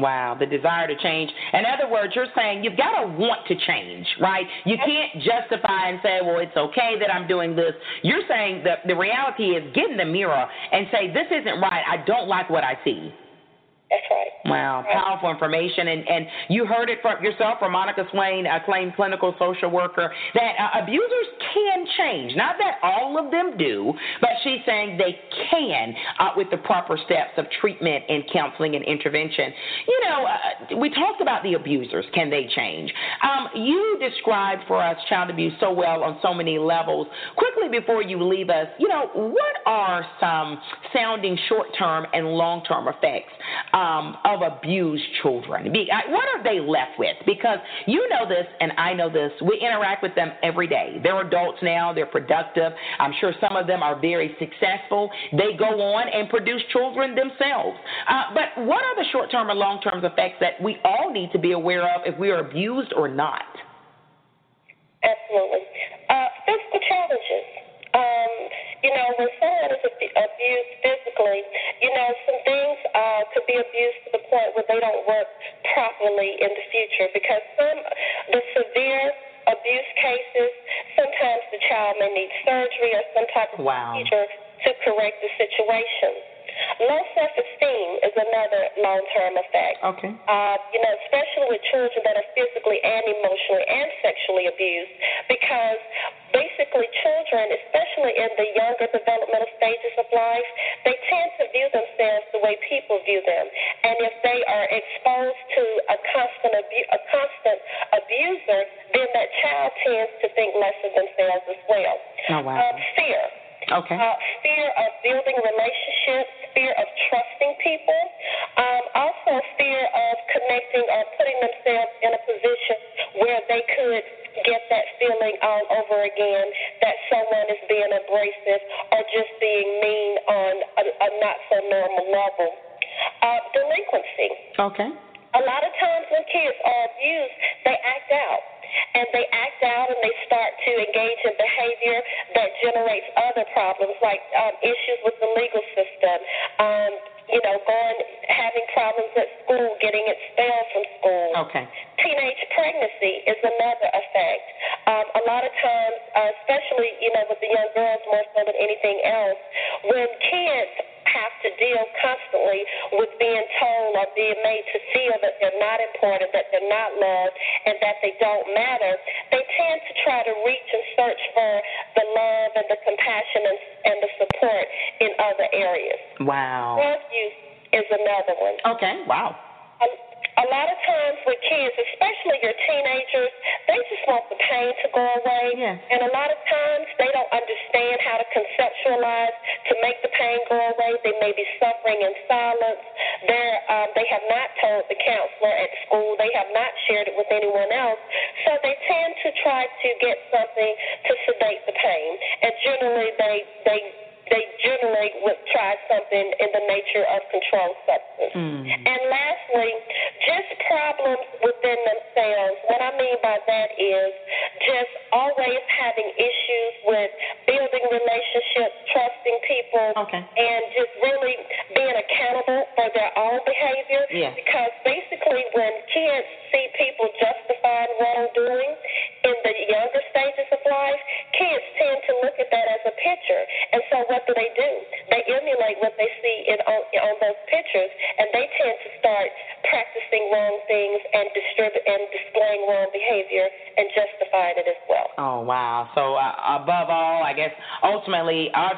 Wow, the desire to change. In other words, you're saying you've got to want to change, right? You can't justify and say, well, it's okay that I'm doing this. You're saying that the reality is get in the mirror and say, this isn't right. I don't like what I see. That's right. Wow, powerful information, and and you heard it from yourself from Monica Swayne, acclaimed clinical social worker, that uh, abusers can change. Not that all of them do, but she's saying they can uh, with the proper steps of treatment and counseling and intervention. You know, uh, we talked about the abusers. Can they change? Um, you described for us child abuse so well on so many levels. Quickly before you leave us, you know, what are some sounding short-term and long-term effects? um, of abused children? I, what are they left with? Because you know this, and I know this. We interact with them every day. They're adults now. They're productive. I'm sure some of them are very successful. They go on and produce children themselves. Uh, but what are the short-term and long-term effects that we all need to be aware of if we are abused or not? Absolutely. Uh, physical challenges. Um, you know, when someone is abused physically, you know, some things uh, could be abused to the point where they don't work properly in the future because some, the severe abuse cases, sometimes the child may need surgery or some type of wow. procedure to correct the situation. Low self esteem is another long term effect. Okay. Uh, you know, especially with children that are physically and emotionally and sexually abused, because basically children, especially in the younger developmental stages of life, they tend to view themselves the way people view them. And if they are exposed to a constant abu- a constant abuser, then that child tends to think less of themselves as well. Oh, wow. Um, fear. Okay. Uh, fear of building relationships, fear of trusting people, um, also fear of connecting or putting themselves in a position where they could get that feeling all over again that someone is being abrasive or just being mean on a, a not so normal level. Uh, delinquency. Okay. Problems like um, issues with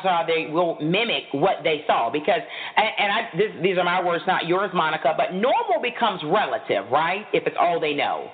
are they will mimic what they saw because, and, and I, this, these are my words, not yours, Monica. But normal becomes relative, right? If it's all they know.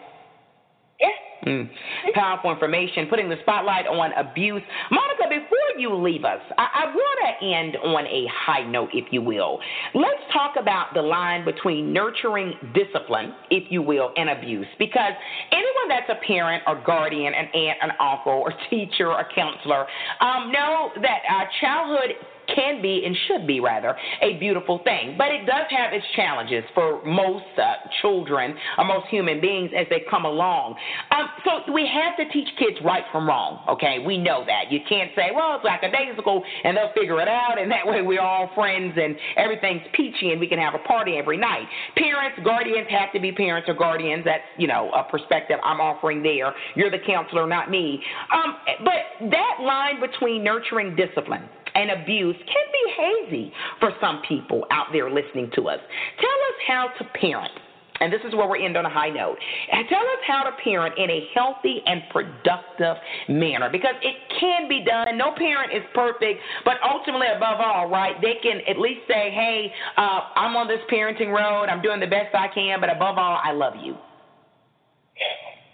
Yeah. Mm. Powerful information, putting the spotlight on abuse. Monica, before you leave us, I, I want to end on a high note, if you will. Let's talk about the line between nurturing discipline, if you will, and abuse. Because anyone that's a parent or guardian, an aunt, an uncle, or teacher or counselor, um, know that uh, childhood can be and should be rather a beautiful thing. But it does have its challenges for most uh, children most human beings as they come along. Um, so we have to teach kids right from wrong. Okay, we know that. You can't say, well, it's like a lackadaisical and they'll figure it out, and that way we're all friends and everything's peachy and we can have a party every night. Parents, guardians have to be parents or guardians. That's you know a perspective I'm offering there. You're the counselor, not me. Um, but that line between nurturing discipline and abuse can be hazy for some people out there listening to us. Tell us how to parent. And this is where we end on a high note. And tell us how to parent in a healthy and productive manner because it can be done. No parent is perfect, but ultimately, above all, right, they can at least say, hey, uh, I'm on this parenting road. I'm doing the best I can, but above all, I love you.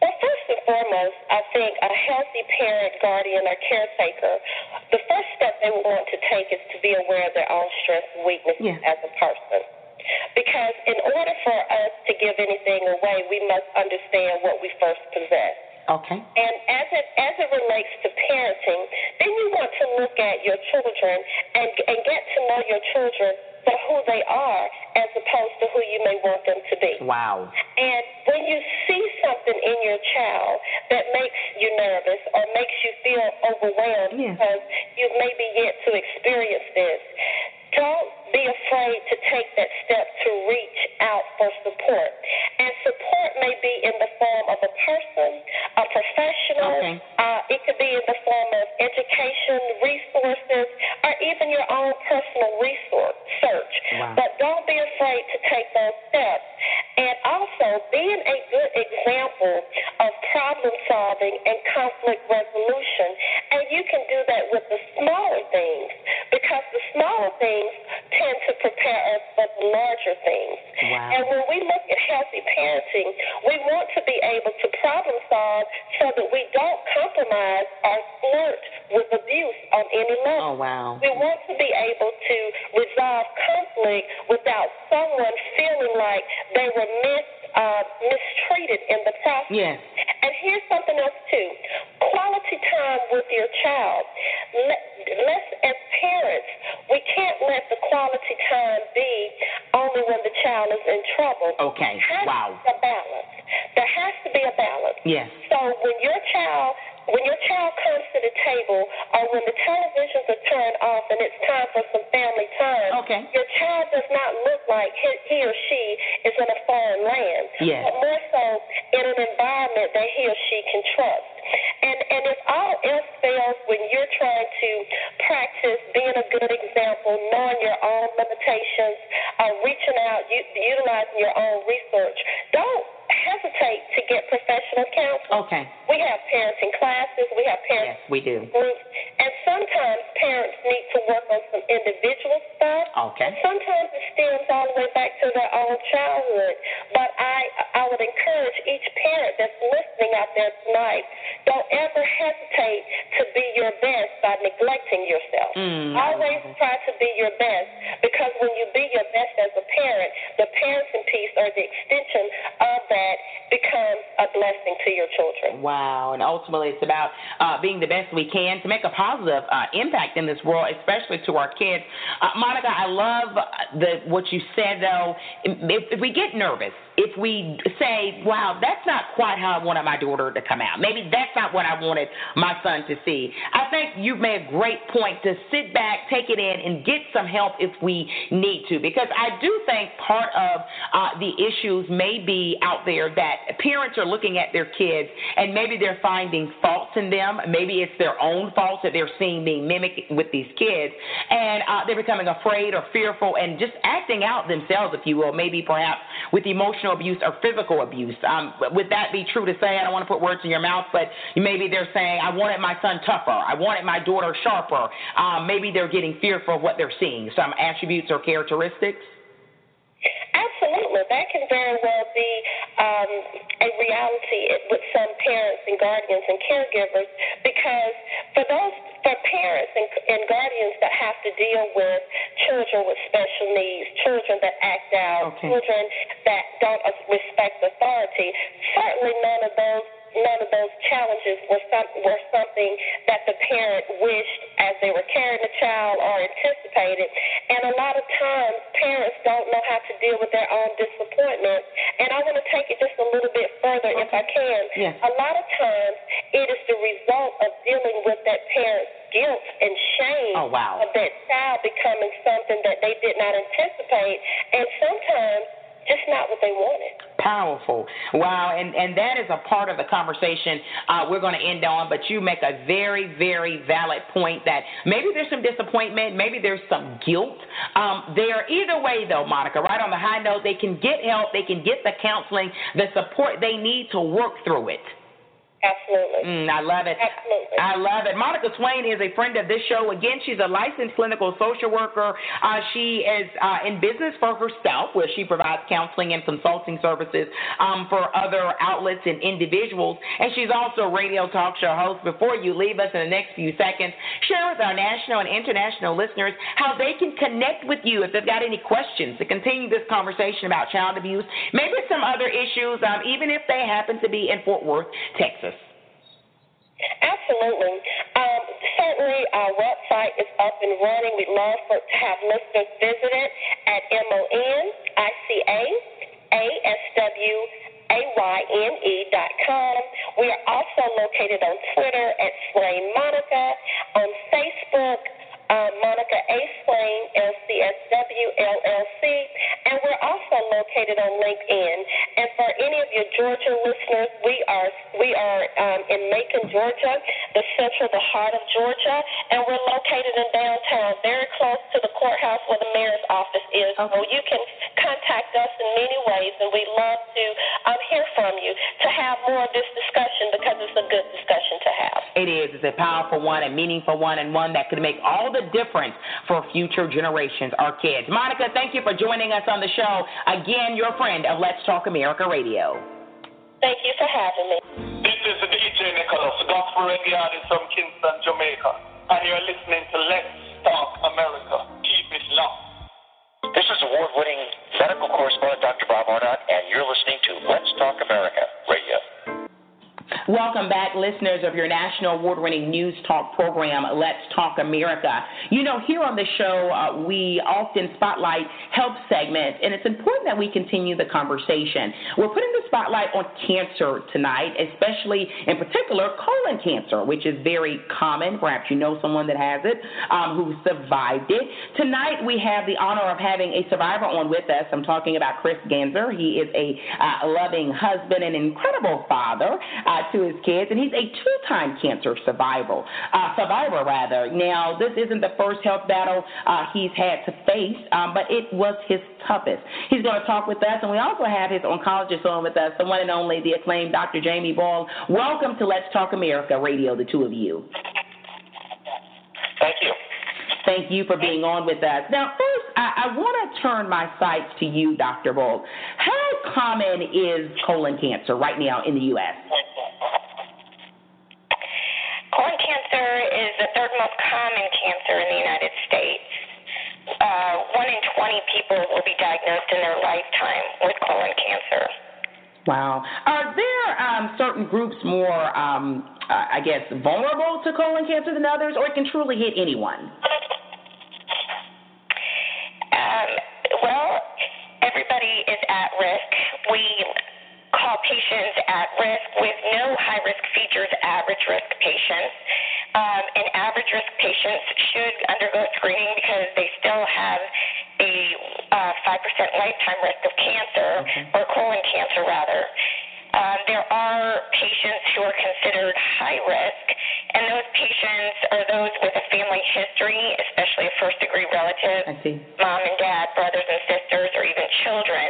Well, first and foremost, I think a healthy parent, guardian, or caretaker, the first step they want to take is to be aware of their own strengths and weaknesses yeah. as a person. Because in order for us to give anything away, we must understand what we first possess. Okay. And as it as it relates to parenting, then you want to look at your children and and get to know your children for who they are as opposed to who you may want them to be. Wow. And when you see something in your child that makes you nervous or makes you feel overwhelmed yeah. because you've maybe yet to experience this, don't be afraid to take that step to reach out for support. And support may be in the form of a person, a professional. Okay. Uh, it could be in the form of education, resources, or even your own personal resource search. Wow. But don't be afraid to take those steps. And also being a good example of problem solving and conflict resolution. And you can do that with the smaller things because the smaller things tend to prepare us for the larger things. Wow. And when we look at healthy parenting, we want to be able to problem solve so that we don't compromise or flirt with abuse on any level. Oh, wow. We want to be able to resolve conflict without someone feeling like they were mis, uh, mistreated in the process. Yes. And here's something else, too quality time with your child. Let, let's, as parents, we can't let the quality time be only when the child is in trouble. Okay. There has wow. To be a balance. There has to be a balance. Yes. So when your child when your child comes to the table or when the televisions are turned off and it's time for some family time, okay. your child does not look like he, he or she is in a foreign land, yes. but more so in an environment that he or she can trust. And and if all else fails when you're trying to practice being a good example, knowing your own limitations, uh, reaching out, u- utilizing your own research, don't hesitate to get professional counsel. Okay. We have parenting classes, we have parents yes, we do. groups, and sometimes parents need to work on some individual stuff. Okay. Sometimes it stems all the way back to their own childhood. But I I would encourage each parent that's listening out there tonight, don't ever hesitate to be your best by neglecting yourself. Mm. Always try to be your best Wow. And ultimately, it's about uh, being the best we can to make a positive uh, impact in this world, especially to our kids. Uh, Monica, I love the what you said, though. If, if we get nervous, if we say, wow, that's not quite how I wanted my daughter to come out, maybe that's not what I wanted my son to see, I think you've made a great point to sit back, take it in, and get some help if we need to. Because I do think part of uh, the issues may be out there that parents are looking at their kids and maybe they're finding faults in them. Maybe it's their own faults that they're seeing being mimicked with these kids. And uh, they're becoming afraid or fearful and just acting out themselves, if you will, maybe perhaps with emotional abuse or physical abuse. Um, would that be true to say? I don't want to put words in your mouth, but maybe they're saying, I wanted my son tougher. I wanted my daughter sharper. Um, maybe they're getting fearful of what they're seeing. Some attributes or characteristics? Absolutely. That can very well be um, a reality with some parents and guardians and caregivers because for those for parents and, and guardians that have to deal with children with special needs, children that act out, Okay. children that don't respect authority, certainly none of those none of those challenges were some, were something that the parent wished as they were carrying the child or anticipated. And a lot of times parents don't know how to deal with their own disappointment. And I want to take it just a little bit further if I can. Yes. A lot of times it is the result of dealing with that parent's guilt and shame Oh, wow. of that child becoming something that they did not anticipate and sometimes just not what they wanted. Powerful. Wow. And, and that is a part of the conversation uh, we're going to end on, but you make a very, very valid point that maybe there's some disappointment, maybe there's some guilt. Um, there, either way, though, Monica, right on the high note, they can get help, they can get the counseling, the support they need to work through it. Absolutely. Mm, I love it. Absolutely. I love it. Monica Swayne is a friend of this show. Again, she's a licensed clinical social worker. Uh, she is uh, in business for herself, where she provides counseling and consulting services um, for other outlets and individuals. And she's also a radio talk show host. Before you leave us in the next few seconds, share with our national and international listeners how they can connect with you if they've got any questions to continue this conversation about child abuse, maybe some other issues, um, even if they happen to be in Fort Worth, Texas. Absolutely. Um, certainly, our website is up and running. We'd love for, to have listeners visit it at M O N I C A A S W A Y N E dot com. We are also located on Twitter at Swayne Monica, on Facebook, uh, Monica A. Swayne, LCSW, LLC, and we're also located on LinkedIn. And for any of your Georgia listeners, we are we are um, in Macon, Georgia, the central, the heart of Georgia, and we're located in downtown, very close to the courthouse where the mayor's office is. So you can contact us in many ways, and we'd love to um, hear from you to have more of this discussion because it's a good discussion to have. It is. It's a powerful one, a meaningful one, and one that could make all the difference for future generations, our kids. Monica, thank you for joining us on the show. Again, your friend of Let's Talk America Radio. Thank you for having me. This is DJ Nicholas, gospel reggae artist from Kingston, Jamaica, and you're listening to Let's Talk America. Keep it locked. This is award-winning medical correspondent Dr. Bob Arnot, and you're listening to Let's Talk America Radio. Welcome back, listeners of your national award winning news talk program, Let's Talk America. You know, here on the show, uh, we often spotlight health segments, and it's important that we continue the conversation. We're putting the spotlight on cancer tonight, especially in particular colon cancer, which is very common. Perhaps you know someone that has it um, who survived it. Tonight, we have the honor of having a survivor on with us. I'm talking about Chris Ganser. He is a uh, loving husband and incredible father. Uh, to his kids, and he's a two-time cancer survivor. Uh, survivor, rather. Now, this isn't the first health battle uh, he's had to face, um, but it was his toughest. He's going to talk with us, and we also have his oncologist on with us, the one and only, the acclaimed Dr. Jamie Ball. Welcome to Let's Talk America Radio, the two of you. Thank you. Thank you for being on with us. Now, first, I, I want to turn my sights to you, Dr. Ball. How common is colon cancer right now in the U.S.? Colon cancer is the third most common cancer in the United States. Uh, one in 20 people will be diagnosed in their lifetime with colon cancer. Wow. Are there um, certain groups more, um, uh, I guess, vulnerable to colon cancer than others, or it can truly hit anyone? Um, well, everybody is at risk. We call patients at risk with no high risk features average risk patients. Um, and average risk patients should undergo screening because they still have a uh, 5% lifetime risk of cancer, or colon cancer rather. Um, there are patients who are considered high risk, and those patients are those with a family history, especially a first degree relative, mom and dad, brothers and sisters, or even children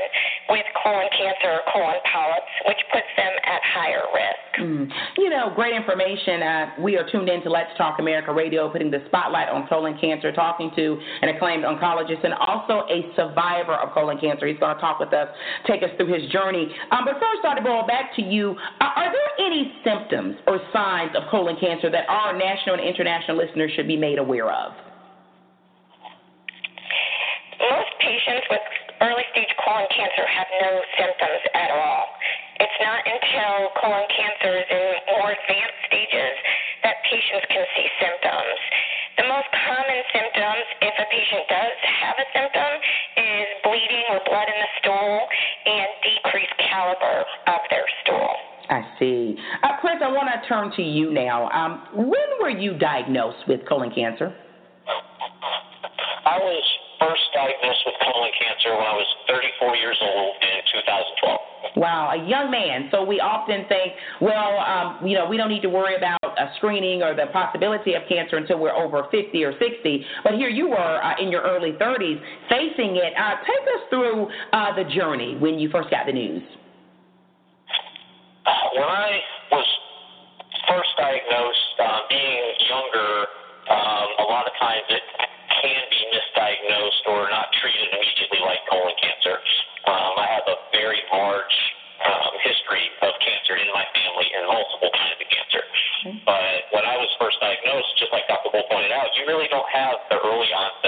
with colon cancer or colon polyps, which puts them at higher risk. Mm. You know, great information. Uh, we are tuned in to Let's Talk America Radio, putting the spotlight on colon cancer, talking to an acclaimed oncologist and also a survivor of colon cancer. He's going to talk with us, take us through his journey. Um, but first, Dr. Ball, back to you. Uh, are there any symptoms or signs of colon cancer that our national and international listeners should be made aware of? Most patients with early stage colon cancer have no symptoms at all. It's not until colon cancer is in more advanced stages that patients can see symptoms. The most common symptoms, if a patient does have a symptom, is bleeding or blood in the stool and decreased caliber of their stool. I see. Uh, Chris, I want to turn to you now. Um, when were you diagnosed with colon cancer? I was first diagnosed with colon cancer when I was 34 years old in 2012. Wow, a young man. So we often think, well, um, you know, we don't need to worry about a screening or the possibility of cancer until we're over 50 or 60. But here you were uh, in your early 30s facing it. Uh, take us through uh, the journey when you first got the news. When I was first diagnosed, uh, being younger, um, a lot of times it can be misdiagnosed or not treated immediately like colon cancer. Um, I have a very large um, history of cancer in my family and multiple kinds of cancer. But when I was first diagnosed, just like Dr. Bull pointed out, you really don't have the early onset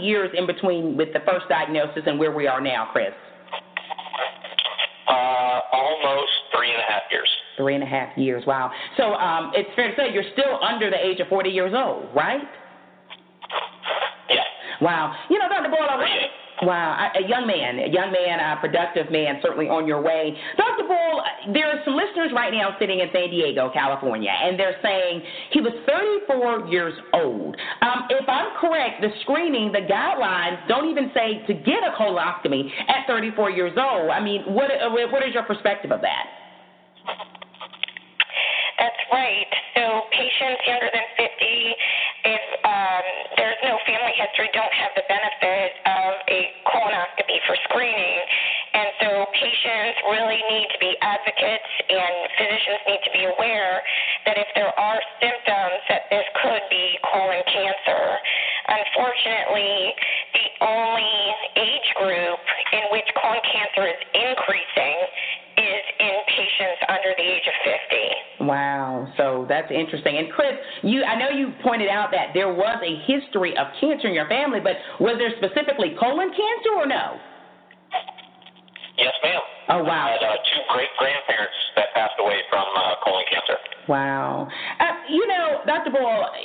years in between with the first diagnosis and where we are now, Chris? Uh, almost three and a half years. Three and a half years. Wow. So um, it's fair to say you're still under the age of 40 years old, right? Yeah. Wow. You know, Dr. Boyle, I Wow, a young man, a young man, a productive man, certainly on your way. Dr. Bull, there are some listeners right now sitting in San Diego, California, and they're saying he was 34 years old. Correct, the screening, the guidelines don't even say to get a colonoscopy at 34 years old. I mean, what what is your perspective of that? Interesting. And Chris, you I know you pointed out that there was a history of cancer in your family, but was there specifically colon cancer or no?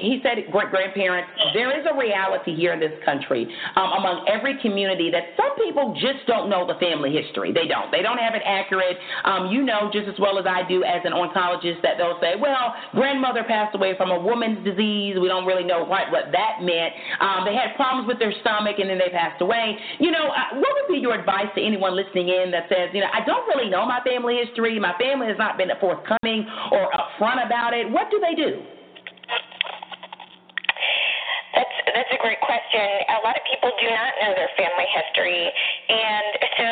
He said great grandparents. There is a reality here in this country um, among every community that some people just don't know the family history. They don't. They don't have it accurate. Um, you know just as well as I do as an oncologist that they'll say, well, grandmother passed away from a woman's disease. We don't really know what, what that meant. Um, they had problems with their stomach and then they passed away. You know, uh, what would be your advice to anyone listening in that says, you know, I don't really know my family history. My family has not been forthcoming or upfront about it. What do they do? That's a great question. A lot of people do not know their family history, and so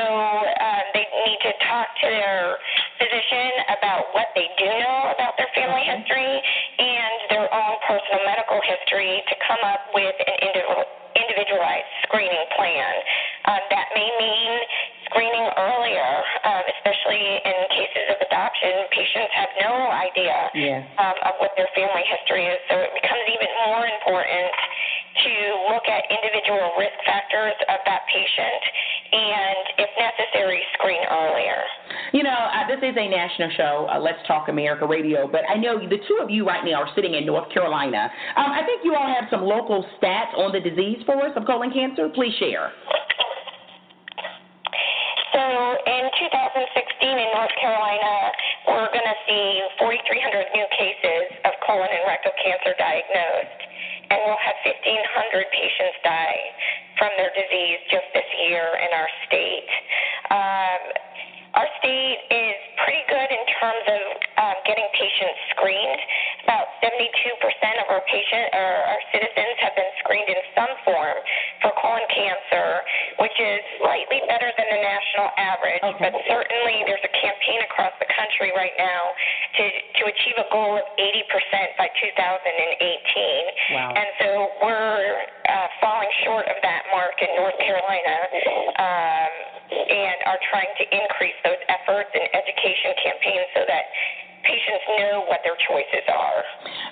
um, they need to talk to their physician about what they do know about their family history and their own personal medical history to come up with an individualized screening plan. Um, that may mean screening earlier, um, especially in cases of adoption. Patients have no idea yeah. um, of what their family history is, so it becomes even more important to look at individual risk factors of that patient and, if necessary, screen earlier. You know, uh, this is a national show, uh, Let's Talk America Radio, but I know the two of you right now are sitting in North Carolina. Um, I think you all have some local stats on the disease for us of colon cancer. Please share. So in 2016 in North Carolina, we're going to see 4,300 new cases of colon and rectal cancer diagnosed, and we'll have 1,500 patients die from their disease just this year in our state. Um, our state is pretty good in terms of um, getting patients screened. About 72% of our patient or our citizens have been screened in some form for colon cancer, which is slightly better than the national average. Okay. But certainly, there's a campaign across the country right now to to achieve a goal of 80% by 2018. Wow. And so we're uh, falling short of that mark in North Carolina. Um, and are trying to increase those efforts and education campaigns so that patients know what their choices are.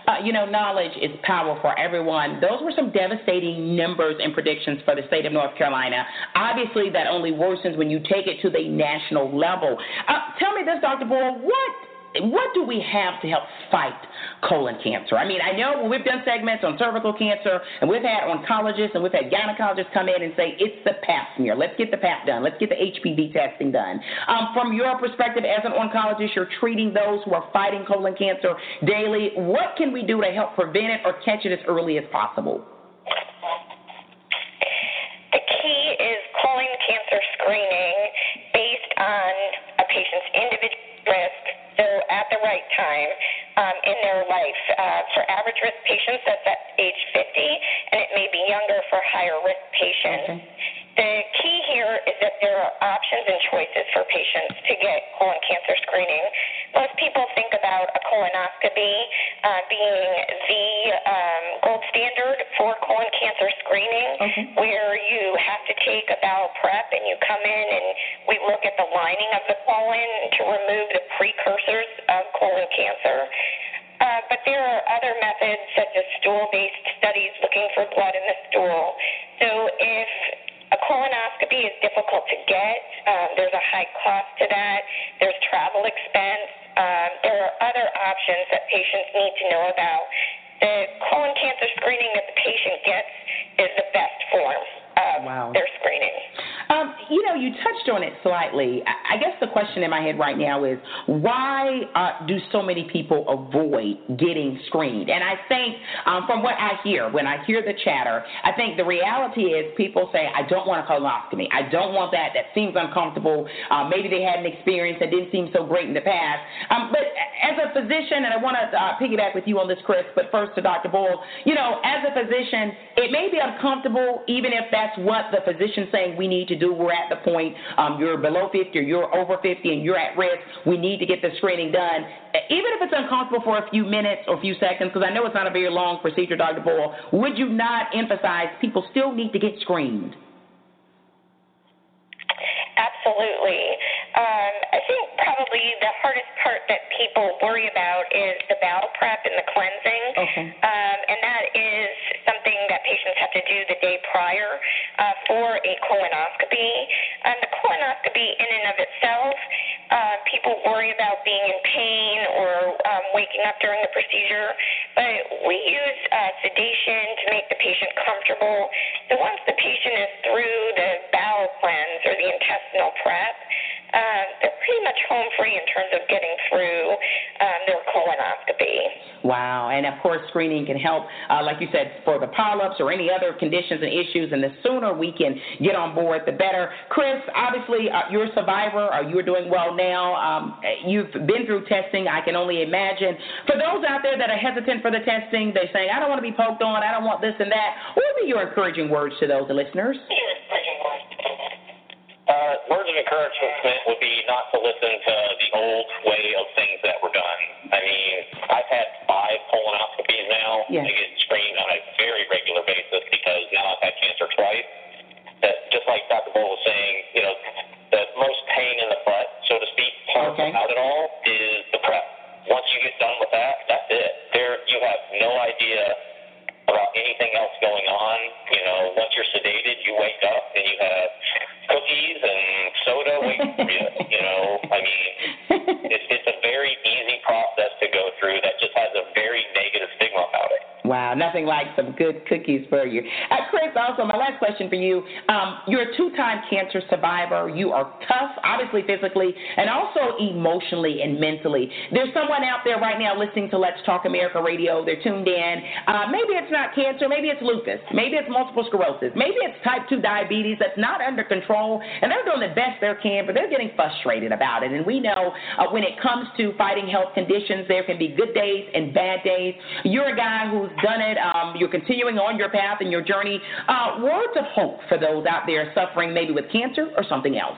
Uh, you know, knowledge is power for everyone. Those were some devastating numbers and predictions for the state of North Carolina. Obviously, that only worsens when you take it to the national level. Uh, tell me this, Dr. Boyle, what what do we have to help fight colon cancer? I mean, I know we've done segments on cervical cancer, and we've had oncologists and we've had gynecologists come in and say it's the pap smear. Let's get the pap done. Let's get the HPV testing done. Um, from your perspective as an oncologist, you're treating those who are fighting colon cancer daily. What can we do to help prevent it or catch it as early as possible? The key is colon cancer screening right time um, in their life. Uh, for average risk patients, that's at age 50, and it may be younger for higher risk patients. Okay. The key here is that there are options and choices for patients to get colon cancer screening. Most people think about a colonoscopy uh, being the um, gold standard for colon cancer screening, okay. where you have to take a bowel prep and you come in and we look at the lining of the colon to remove the precursors colon cancer. Uh, but there are other methods such as stool-based studies looking for blood in the stool. So if a colonoscopy is difficult to get. Um, there's a high cost to that. There's travel expense. Um, there are other options that patients need to know about. On it slightly. I guess the question in my head right now is why uh, do so many people avoid getting screened? And I think um, from what I hear, when I hear the chatter, I think the reality is people say, I don't want a colonoscopy. I don't want that. That seems uncomfortable. Uh, maybe they had an experience that didn't seem so great in the past. Um, but as a physician, and I want to uh, piggyback with you on this, Chris, but first to Dr. Boyle, you know, as a physician, it may be uncomfortable even if that's what the physician's saying we need to do. We're at the point um, you're below 50 or you're over 50 and you're at risk. We need to get the screening done. Even if it's uncomfortable for a few minutes or a few seconds, because I know it's not a very long procedure, Dr. Boyle, would you not emphasize people still need to get screened? Absolutely. Um, I think probably the hardest part that people worry about is the bowel prep and the cleansing. Okay. Um, and that is something that patients have to do the day prior uh, for a colonoscopy. And the colonoscopy, in and of itself, uh, people worry about being in pain or um, waking up during the procedure. But we use uh, sedation to make the patient comfortable. So once the patient is through the bowel cleanse or the intestinal prep, um, they're pretty much home free in terms of getting through um, their colonoscopy. Wow. And of course, screening can help, uh, like you said, for the polyps or any other conditions and issues. And the sooner we can get on board, the better. Chris, obviously, uh, you're a survivor. Uh, you're doing well now. Um, you've been through testing. I can only imagine. For those out there that are hesitant for the testing, they're saying, I don't want to be poked on. I don't want this and that. What would be your encouraging words to those listeners? Uh, words of encouragement would be not to listen to the old way of things that were done. I mean, I've had five colonoscopies now. Yeah. I get nothing like some good cookies for you. Also, my last question for you. Um, you're a two time cancer survivor. You are tough, obviously physically, and also emotionally and mentally. There's someone out there right now listening to Let's Talk America Radio. They're tuned in. Uh, maybe it's not cancer, maybe it's lupus, maybe it's multiple sclerosis, maybe it's type 2 diabetes that's not under control, and they're doing the best they can, but they're getting frustrated about it. And we know uh, when it comes to fighting health conditions, there can be good days and bad days. You're a guy who's done it. Um, you're continuing on your path and your journey. Uh, words of hope for those out there suffering maybe with cancer or something else.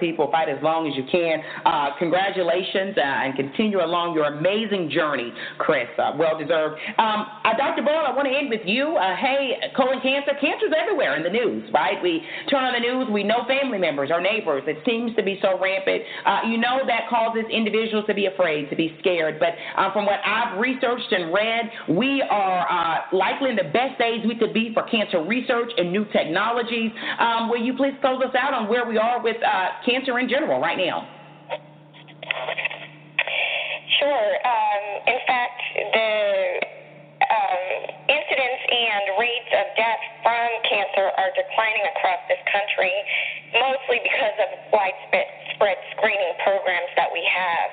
People fight as long as you can. Uh, congratulations uh, and continue along your amazing journey, Chris. Uh, well deserved. Um, uh, Dr. Boyle, I want to end with you. Uh, hey, colon cancer. Cancer's everywhere in the news, right? We turn on the news, we know family members, our neighbors. It seems to be so rampant. Uh, you know that causes individuals to be afraid, to be scared. But from what I've researched and read, we are likely in the best days we could be for cancer research and new technologies. Um, will you please close us out on where we are with uh, cancer in general right now? Sure. Um, in fact, the and rates of death from cancer are declining across this country, mostly because of widespread screening programs that we have.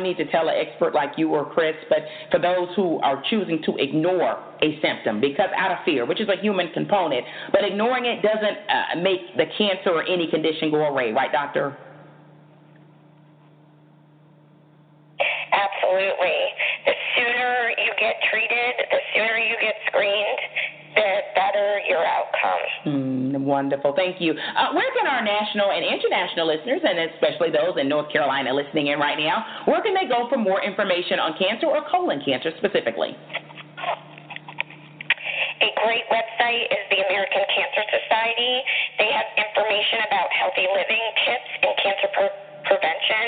Need to tell an expert like you or Chris, but for those who are choosing to ignore a symptom because out of fear, which is a human component, but ignoring it doesn't uh, make the cancer or any condition go away, right, doctor? Wonderful. Thank you. Uh, where can our national and international listeners, and especially those in North Carolina listening in right now, where can they go for more information on cancer or colon cancer specifically? A great website is the American Cancer Society. They have information about healthy living tips and cancer prevention prevention.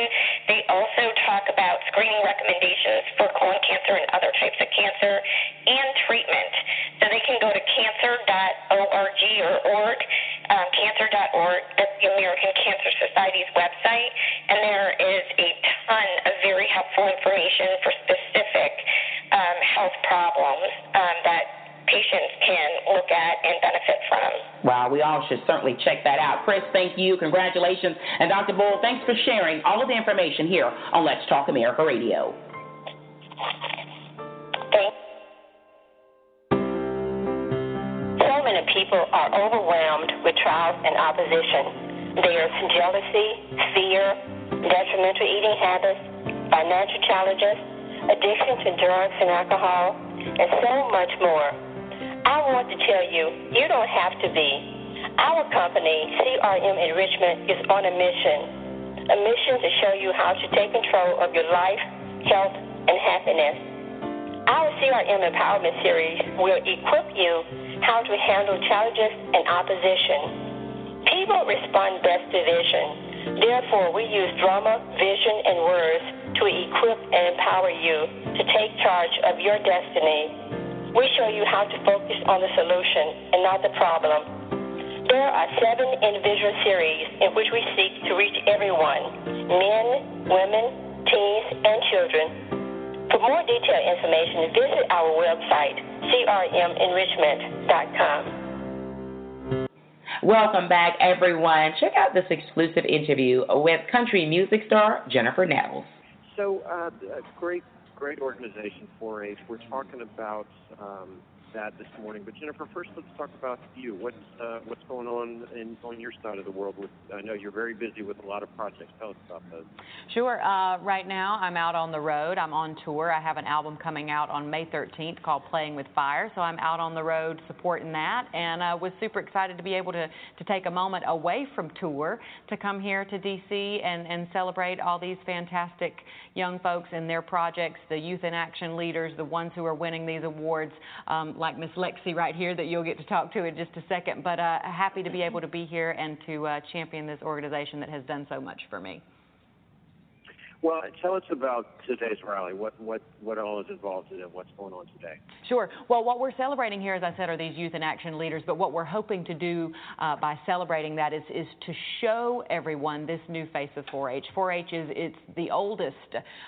They also talk about screening recommendations for colon cancer and other types of cancer and treatment. So they can go to cancer.org or org, cancer.org. That's the American Cancer Society's website, and there is a ton of very helpful information for specific um, health problems um, that patients can look at and benefit from. Wow, we all should certainly check that out. Chris, thank you. Congratulations. And Dr. Boyle, thanks for sharing all of the information here on Let's Talk America Radio. Trials and opposition. There's jealousy, fear, detrimental eating habits, financial challenges, addiction to drugs and alcohol, and so much more. I want to tell you, you don't have to be. Our company, CRM Enrichment, is on a mission. A mission to show you how to take control of your life, health, and happiness. Our CRM Empowerment Series will equip you how to handle challenges and opposition. People respond best to vision. Therefore, we use drama, vision, and words to equip and empower you to take charge of your destiny we show you how to focus on the solution and not the problem. There are seven individual series in which we seek to reach everyone men, women, teens, and children. For more detailed information, visit our website, crmenrichment.com. Welcome back, everyone. Check out this exclusive interview with country music star Jennifer Nettles. So, uh, great great organization, 4-H. We're talking about um, that this morning. But Jennifer, first let's talk about you. What's uh, what's going on in, on your side of the world? With I know you're very busy with a lot of projects. Tell us about those. Sure. Uh, right now, I'm out on the road. I'm on tour. I have an album coming out on May 13th called Playing with Fire. So I'm out on the road supporting that, and uh, was super excited to be able to to take a moment away from tour to come here to DC and and celebrate all these fantastic young folks and their projects, the youth in action leaders, the ones who are winning these awards, um, like Miss Lexi right here that you'll get to talk to in just a second. But uh, happy to be able to be here and to uh, champion this organization that has done so much for me. Well, tell us about today's rally. What what what all is involved in it? What's going on today? Sure. Well, what we're celebrating here, as I said, are these youth in action leaders. But what we're hoping to do uh, by celebrating that is is to show everyone this new face of 4-H. 4-H is it's the oldest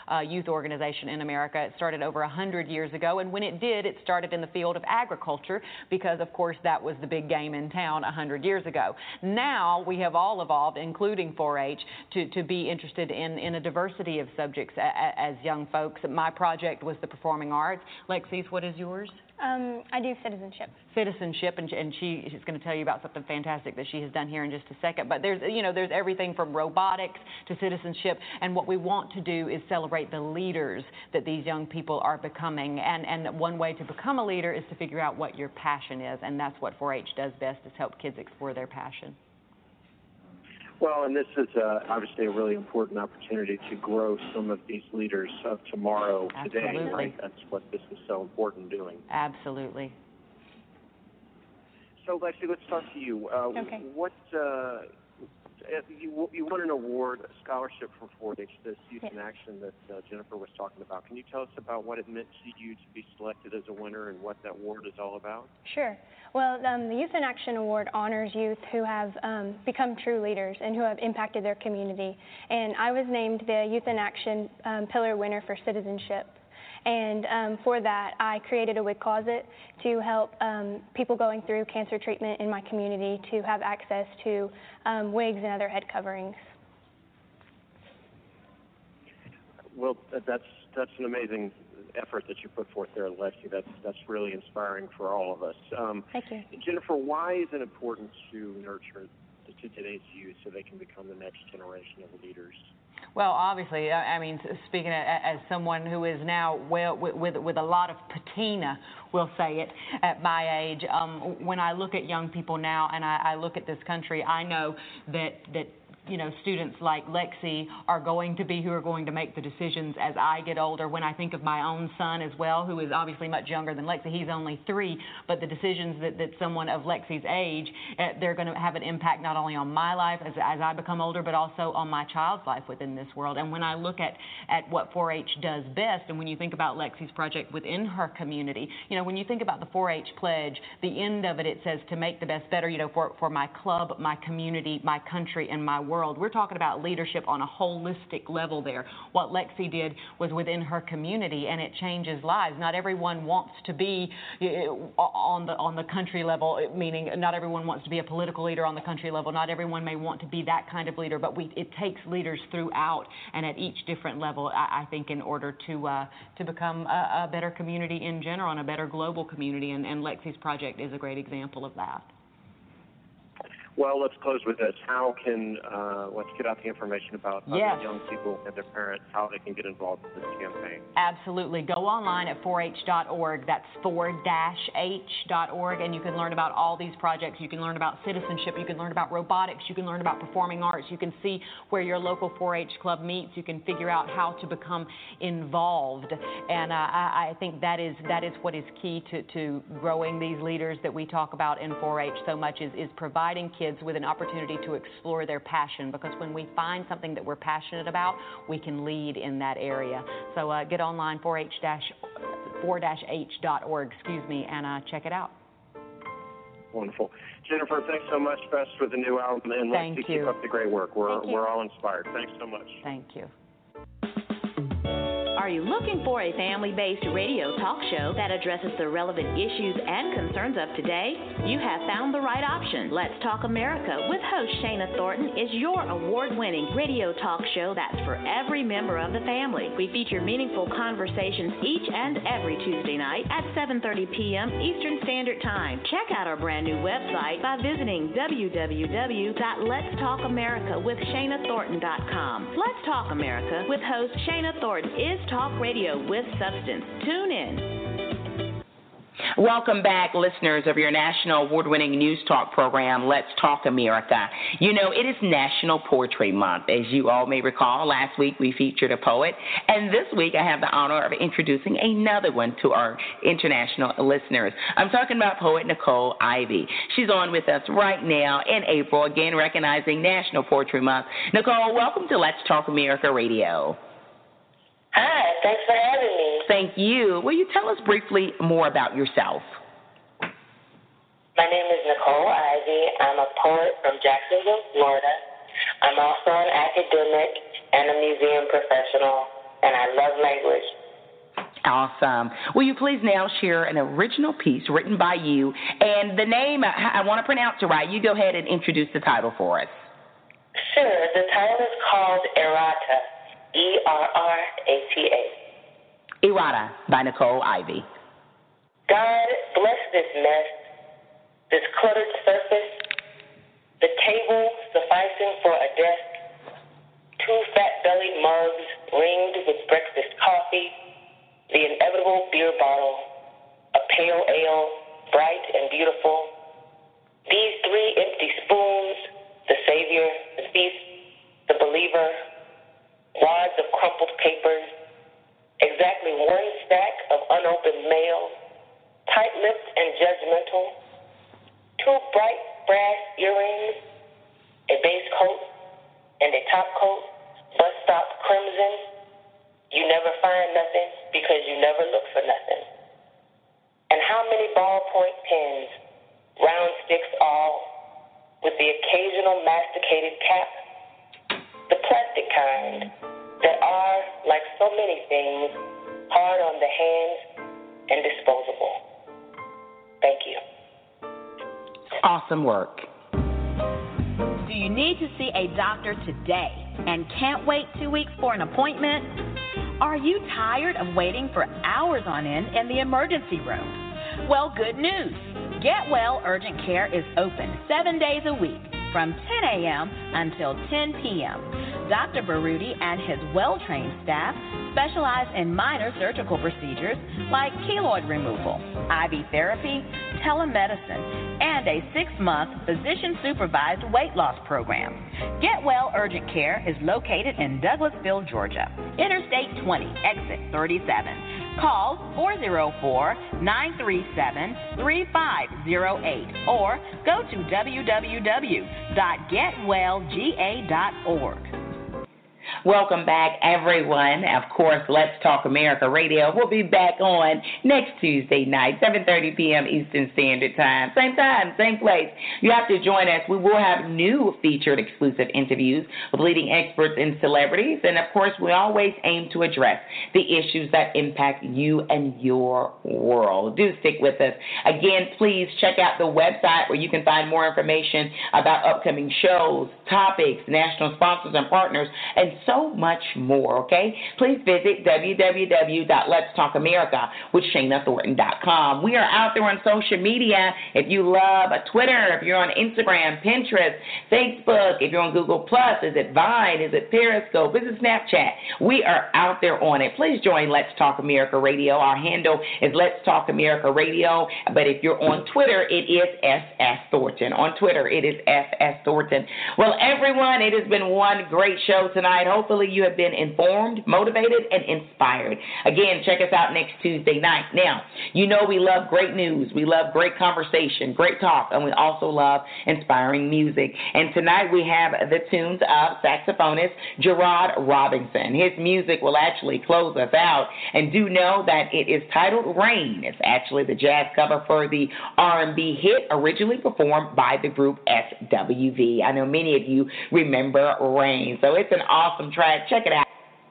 uh, youth organization in America. It started over 100 years ago, and when it did, it started in the field of agriculture because, of course, that was the big game in town 100 years ago. Now we have all evolved, including 4-H, to to be interested in in a diversity diversity of subjects as young folks. My project was the performing arts. Lexis, what is yours? Um, I do citizenship. Citizenship, and, and she, she's going to tell you about something fantastic that she has done here in just a second. But there's, you know, there's everything from robotics to citizenship, and what we want to do is celebrate the leaders that these young people are becoming. And, and one way to become a leader is to figure out what your passion is, and that's what 4-H does best: is help kids explore their passion. Well, and this is uh, obviously a really important opportunity to grow some of these leaders of tomorrow Absolutely. today, right? That's what this is so important doing. Absolutely. So, Lexi, let's talk to you. Uh, okay. What uh, you, you won an award, a scholarship for 4-H, this Youth in Action that uh, Jennifer was talking about. Can you tell us about what it meant to you to be selected as a winner and what that award is all about? Sure. Well, um, the Youth in Action Award honors youth who have um, become true leaders and who have impacted their community. And I was named the Youth in Action um, Pillar winner for citizenship. And um, for that, I created a wig closet to help um, people going through cancer treatment in my community to have access to um, wigs and other head coverings. Well, that's that's an amazing effort that you put forth there, Lexi. That's that's really inspiring for all of us. Um, Thank you. Jennifer, why is it important to nurture to today's youth so they can become the next generation of leaders? Well, obviously, I mean, speaking as someone who is now well with with, with a lot of patina, we'll say it, at my age. Um, when I look at young people now, and I, I look at this country, I know that that you know students like Lexi are going to be who are going to make the decisions as I get older. When I think of my own son as well, who is obviously much younger than Lexi, he's only three, but the decisions that, that someone of Lexi's age, uh, they're going to have an impact not only on my life as, as I become older, but also on my child's life within this world. And when I look at, at what 4-H does best, and when you think about Lexi's project within her community, you know, when you think about the 4-H pledge, the end of it, it says to make the best better, you know, for, for my club, my community, my country, and my world. We're talking about leadership on a holistic level there. What Lexi did was within her community, and it changes lives. Not everyone wants to be on the on the country level, meaning not everyone wants to be a political leader on the country level. Not everyone may want to be that kind of leader, but we, it takes leaders throughout and at each different level. I, I think in order to uh, to become a, a better community in general and a better global community, and, and Lexi's project is a great example of that. Well, let's close with this. How can uh, let's get out the information about other Yes. young people and their parents, how they can get involved in this campaign. Absolutely. Go online at 4h.org. That's 4-h.org, and you can learn about all these projects. You can learn about citizenship. You can learn about robotics. You can learn about performing arts. You can see where your local 4-H club meets. You can figure out how to become involved. And uh, I, I think that is that is what is key to, to growing these leaders that we talk about in 4-H so much is, is providing kids with an opportunity to explore their passion because when we find something that we're passionate about, we can lead in that area. So uh, get online 4H 4-h.org, excuse me, and uh, check it out. Wonderful. Jennifer, thanks so much. Best with the new album, and Thank let's you. keep up the great work. We're we're all inspired. Thanks so much. Thank you. Are you looking for a family based radio talk show that addresses the relevant issues and concerns of today? You have found the right option. Let's Talk America with host Shana Thornton is your award winning radio talk show that's for every member of the family. We feature meaningful conversations each and every Tuesday night at 7:30 p.m. Eastern Standard Time. Check out our brand new website by visiting www.letstalkamerica.com. Let's Talk America with host Shana Thornton is talk radio with substance. Tune in. Welcome back, listeners of your national award winning news talk program, Let's Talk America. You know, it is National Poetry Month. As you all may recall, last week we featured a poet, and this week I have the honor of introducing another one to our international listeners. I'm talking about poet Nicole Ivy. She's on with us right now in April, again recognizing National Poetry Month. Nicole, welcome to Let's Talk America Radio. Hi, thanks for having me. Thank you. Will you tell us briefly more about yourself? My name is Nicole Ivy. I'm a poet from Jacksonville, Florida. I'm also an academic and a museum professional, and I love language. Awesome. Will you please now share an original piece written by you and the name? I, I want to pronounce it right. You go ahead and introduce the title for us. Sure. The title is called Errata. E R R A T A. Errata by Nicole Ivy. God bless this mess, this cluttered surface, the table sufficing for a desk, two fat bellied mugs ringed with breakfast coffee, the inevitable beer bottle, a pale ale, bright and beautiful, these three empty spoons, the savior, the thief, the believer, wads of crumpled papers, exactly one stack of unopened mail, tight lipped and judgmental, two bright brass earrings, a base coat, and a top coat, bus stop crimson. You never find nothing because you never look for nothing. And how many ballpoint pens, round sticks all, with the occasional masticated cap? The plastic kind that are, like so many things, hard on the hands and disposable. Thank you. Awesome work. Do you need to see a doctor today and can't wait two weeks for an appointment? Are you tired of waiting for hours on end in the emergency room? Well, good news. Get Well Urgent Care is open seven days a week from 10 a.m. until 10 p.m. Dr. Baruti and his well trained staff specialize in minor surgical procedures like keloid removal, IV therapy, telemedicine, and a six month physician supervised weight loss program. Get Well Urgent Care is located in Douglasville, Georgia, Interstate 20, exit 37. Call 404 937 3508 or go to www.getwellga.org. Welcome back, everyone. Of course, Let's Talk America Radio. We'll be back on next Tuesday night, 7:30 p.m. Eastern Standard Time. Same time, same place. You have to join us. We will have new featured exclusive interviews with leading experts and celebrities, and of course, we always aim to address the issues that impact you and your world. Do stick with us. Again, please check out the website where you can find more information about upcoming shows, topics, national sponsors and partners, and so much more, okay? Please visit www.letstalkamerica. We are out there on social media. If you love a Twitter, if you're on Instagram, Pinterest, Facebook, if you're on Google Plus, is it Vine, is it Periscope, is it Snapchat? We are out there on it. Please join Let's Talk America Radio. Our handle is Let's Talk America Radio. But if you're on Twitter, it is SS Thornton. On Twitter, it is SS Thornton. Well, everyone, it has been one great show tonight. Hopefully, you have been informed, motivated, and inspired. Again, check us out next Tuesday night. Now, you know we love great news, we love great conversation, great talk, and we also love inspiring music. And tonight we have the tunes of saxophonist Gerard Robinson. His music will actually close us out. And do know that it is titled Rain. It's actually the jazz cover for the R&B hit originally performed by the group SWV. I know many of you remember Rain. So it's an awesome track. Check it out.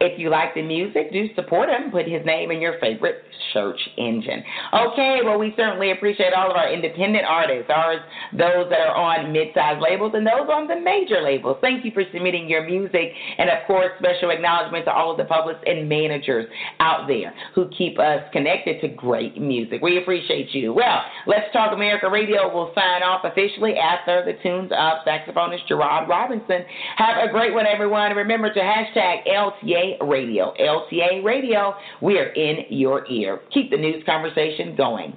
If you like the music, do support him. Put his name in your favorite search engine. Okay, well, we certainly appreciate all of our independent artists, ours, those that are on mid-sized labels, and those on the major labels. Thank you for submitting your music, and of course, special acknowledgement to all of the publicists and managers out there who keep us connected to great music. We appreciate you. Well, Let's Talk America Radio will sign off officially after the tunes of saxophonist Gerard Robinson. Have a great one, everyone. Remember to hashtag LTA Radio. LTA Radio, we're in your ear. Keep the news conversation going.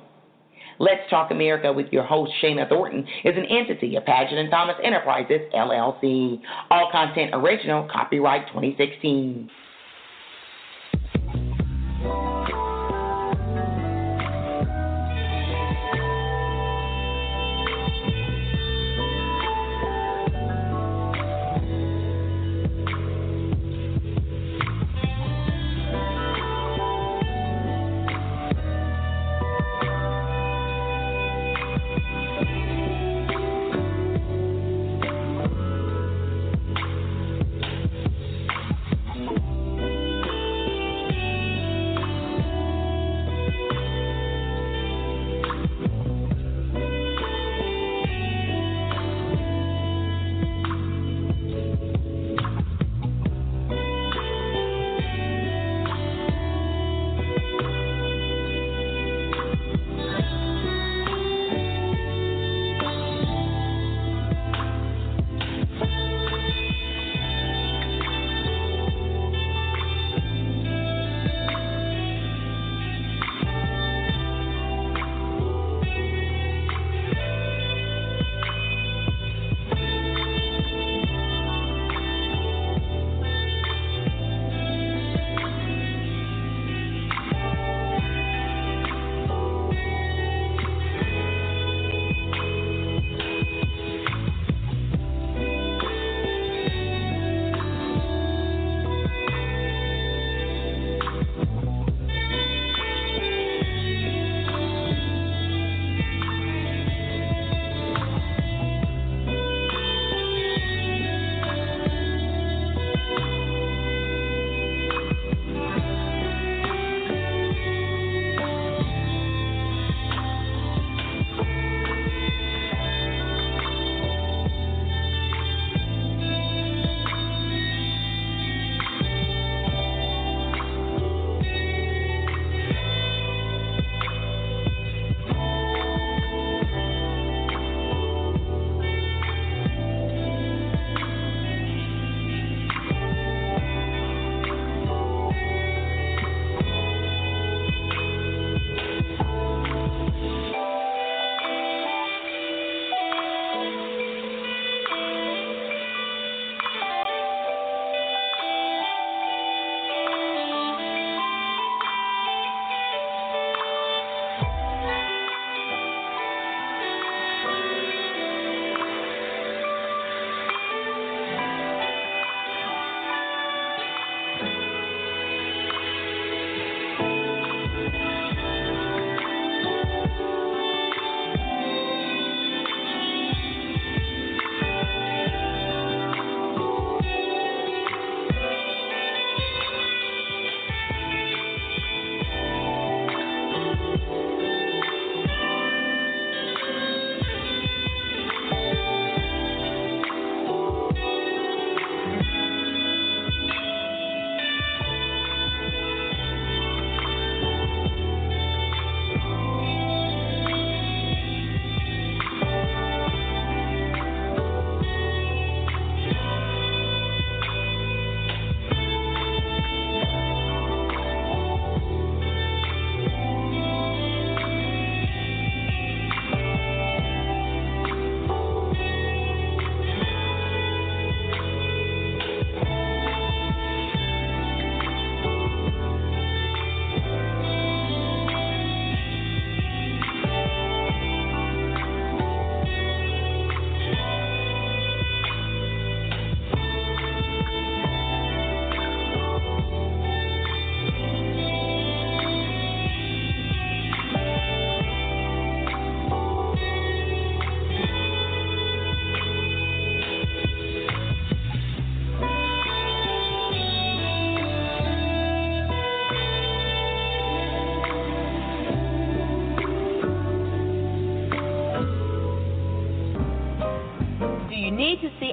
Let's Talk America with your host, Shana Thornton, is an entity of Paget and Thomas Enterprises, LLC. All content original, copyright 2016.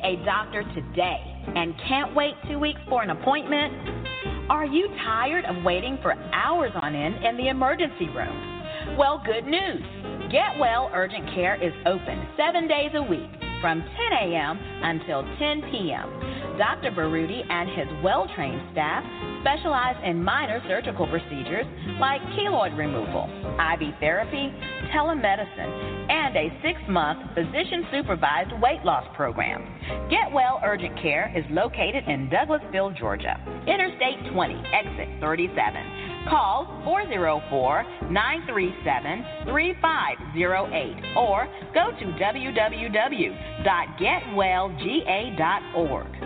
A doctor today and can't wait two weeks for an appointment? Are you tired of waiting for hours on end in the emergency room? Well, good news. Get Well Urgent Care is open seven days a week from 10 a.m. until 10 p.m. Dr. Baruti and his well trained staff specialize in minor surgical procedures like keloid removal, IV therapy, telemedicine, a six month physician supervised weight loss program. Get Well Urgent Care is located in Douglasville, Georgia, Interstate 20, exit 37. Call 404 937 3508 or go to www.getwellga.org.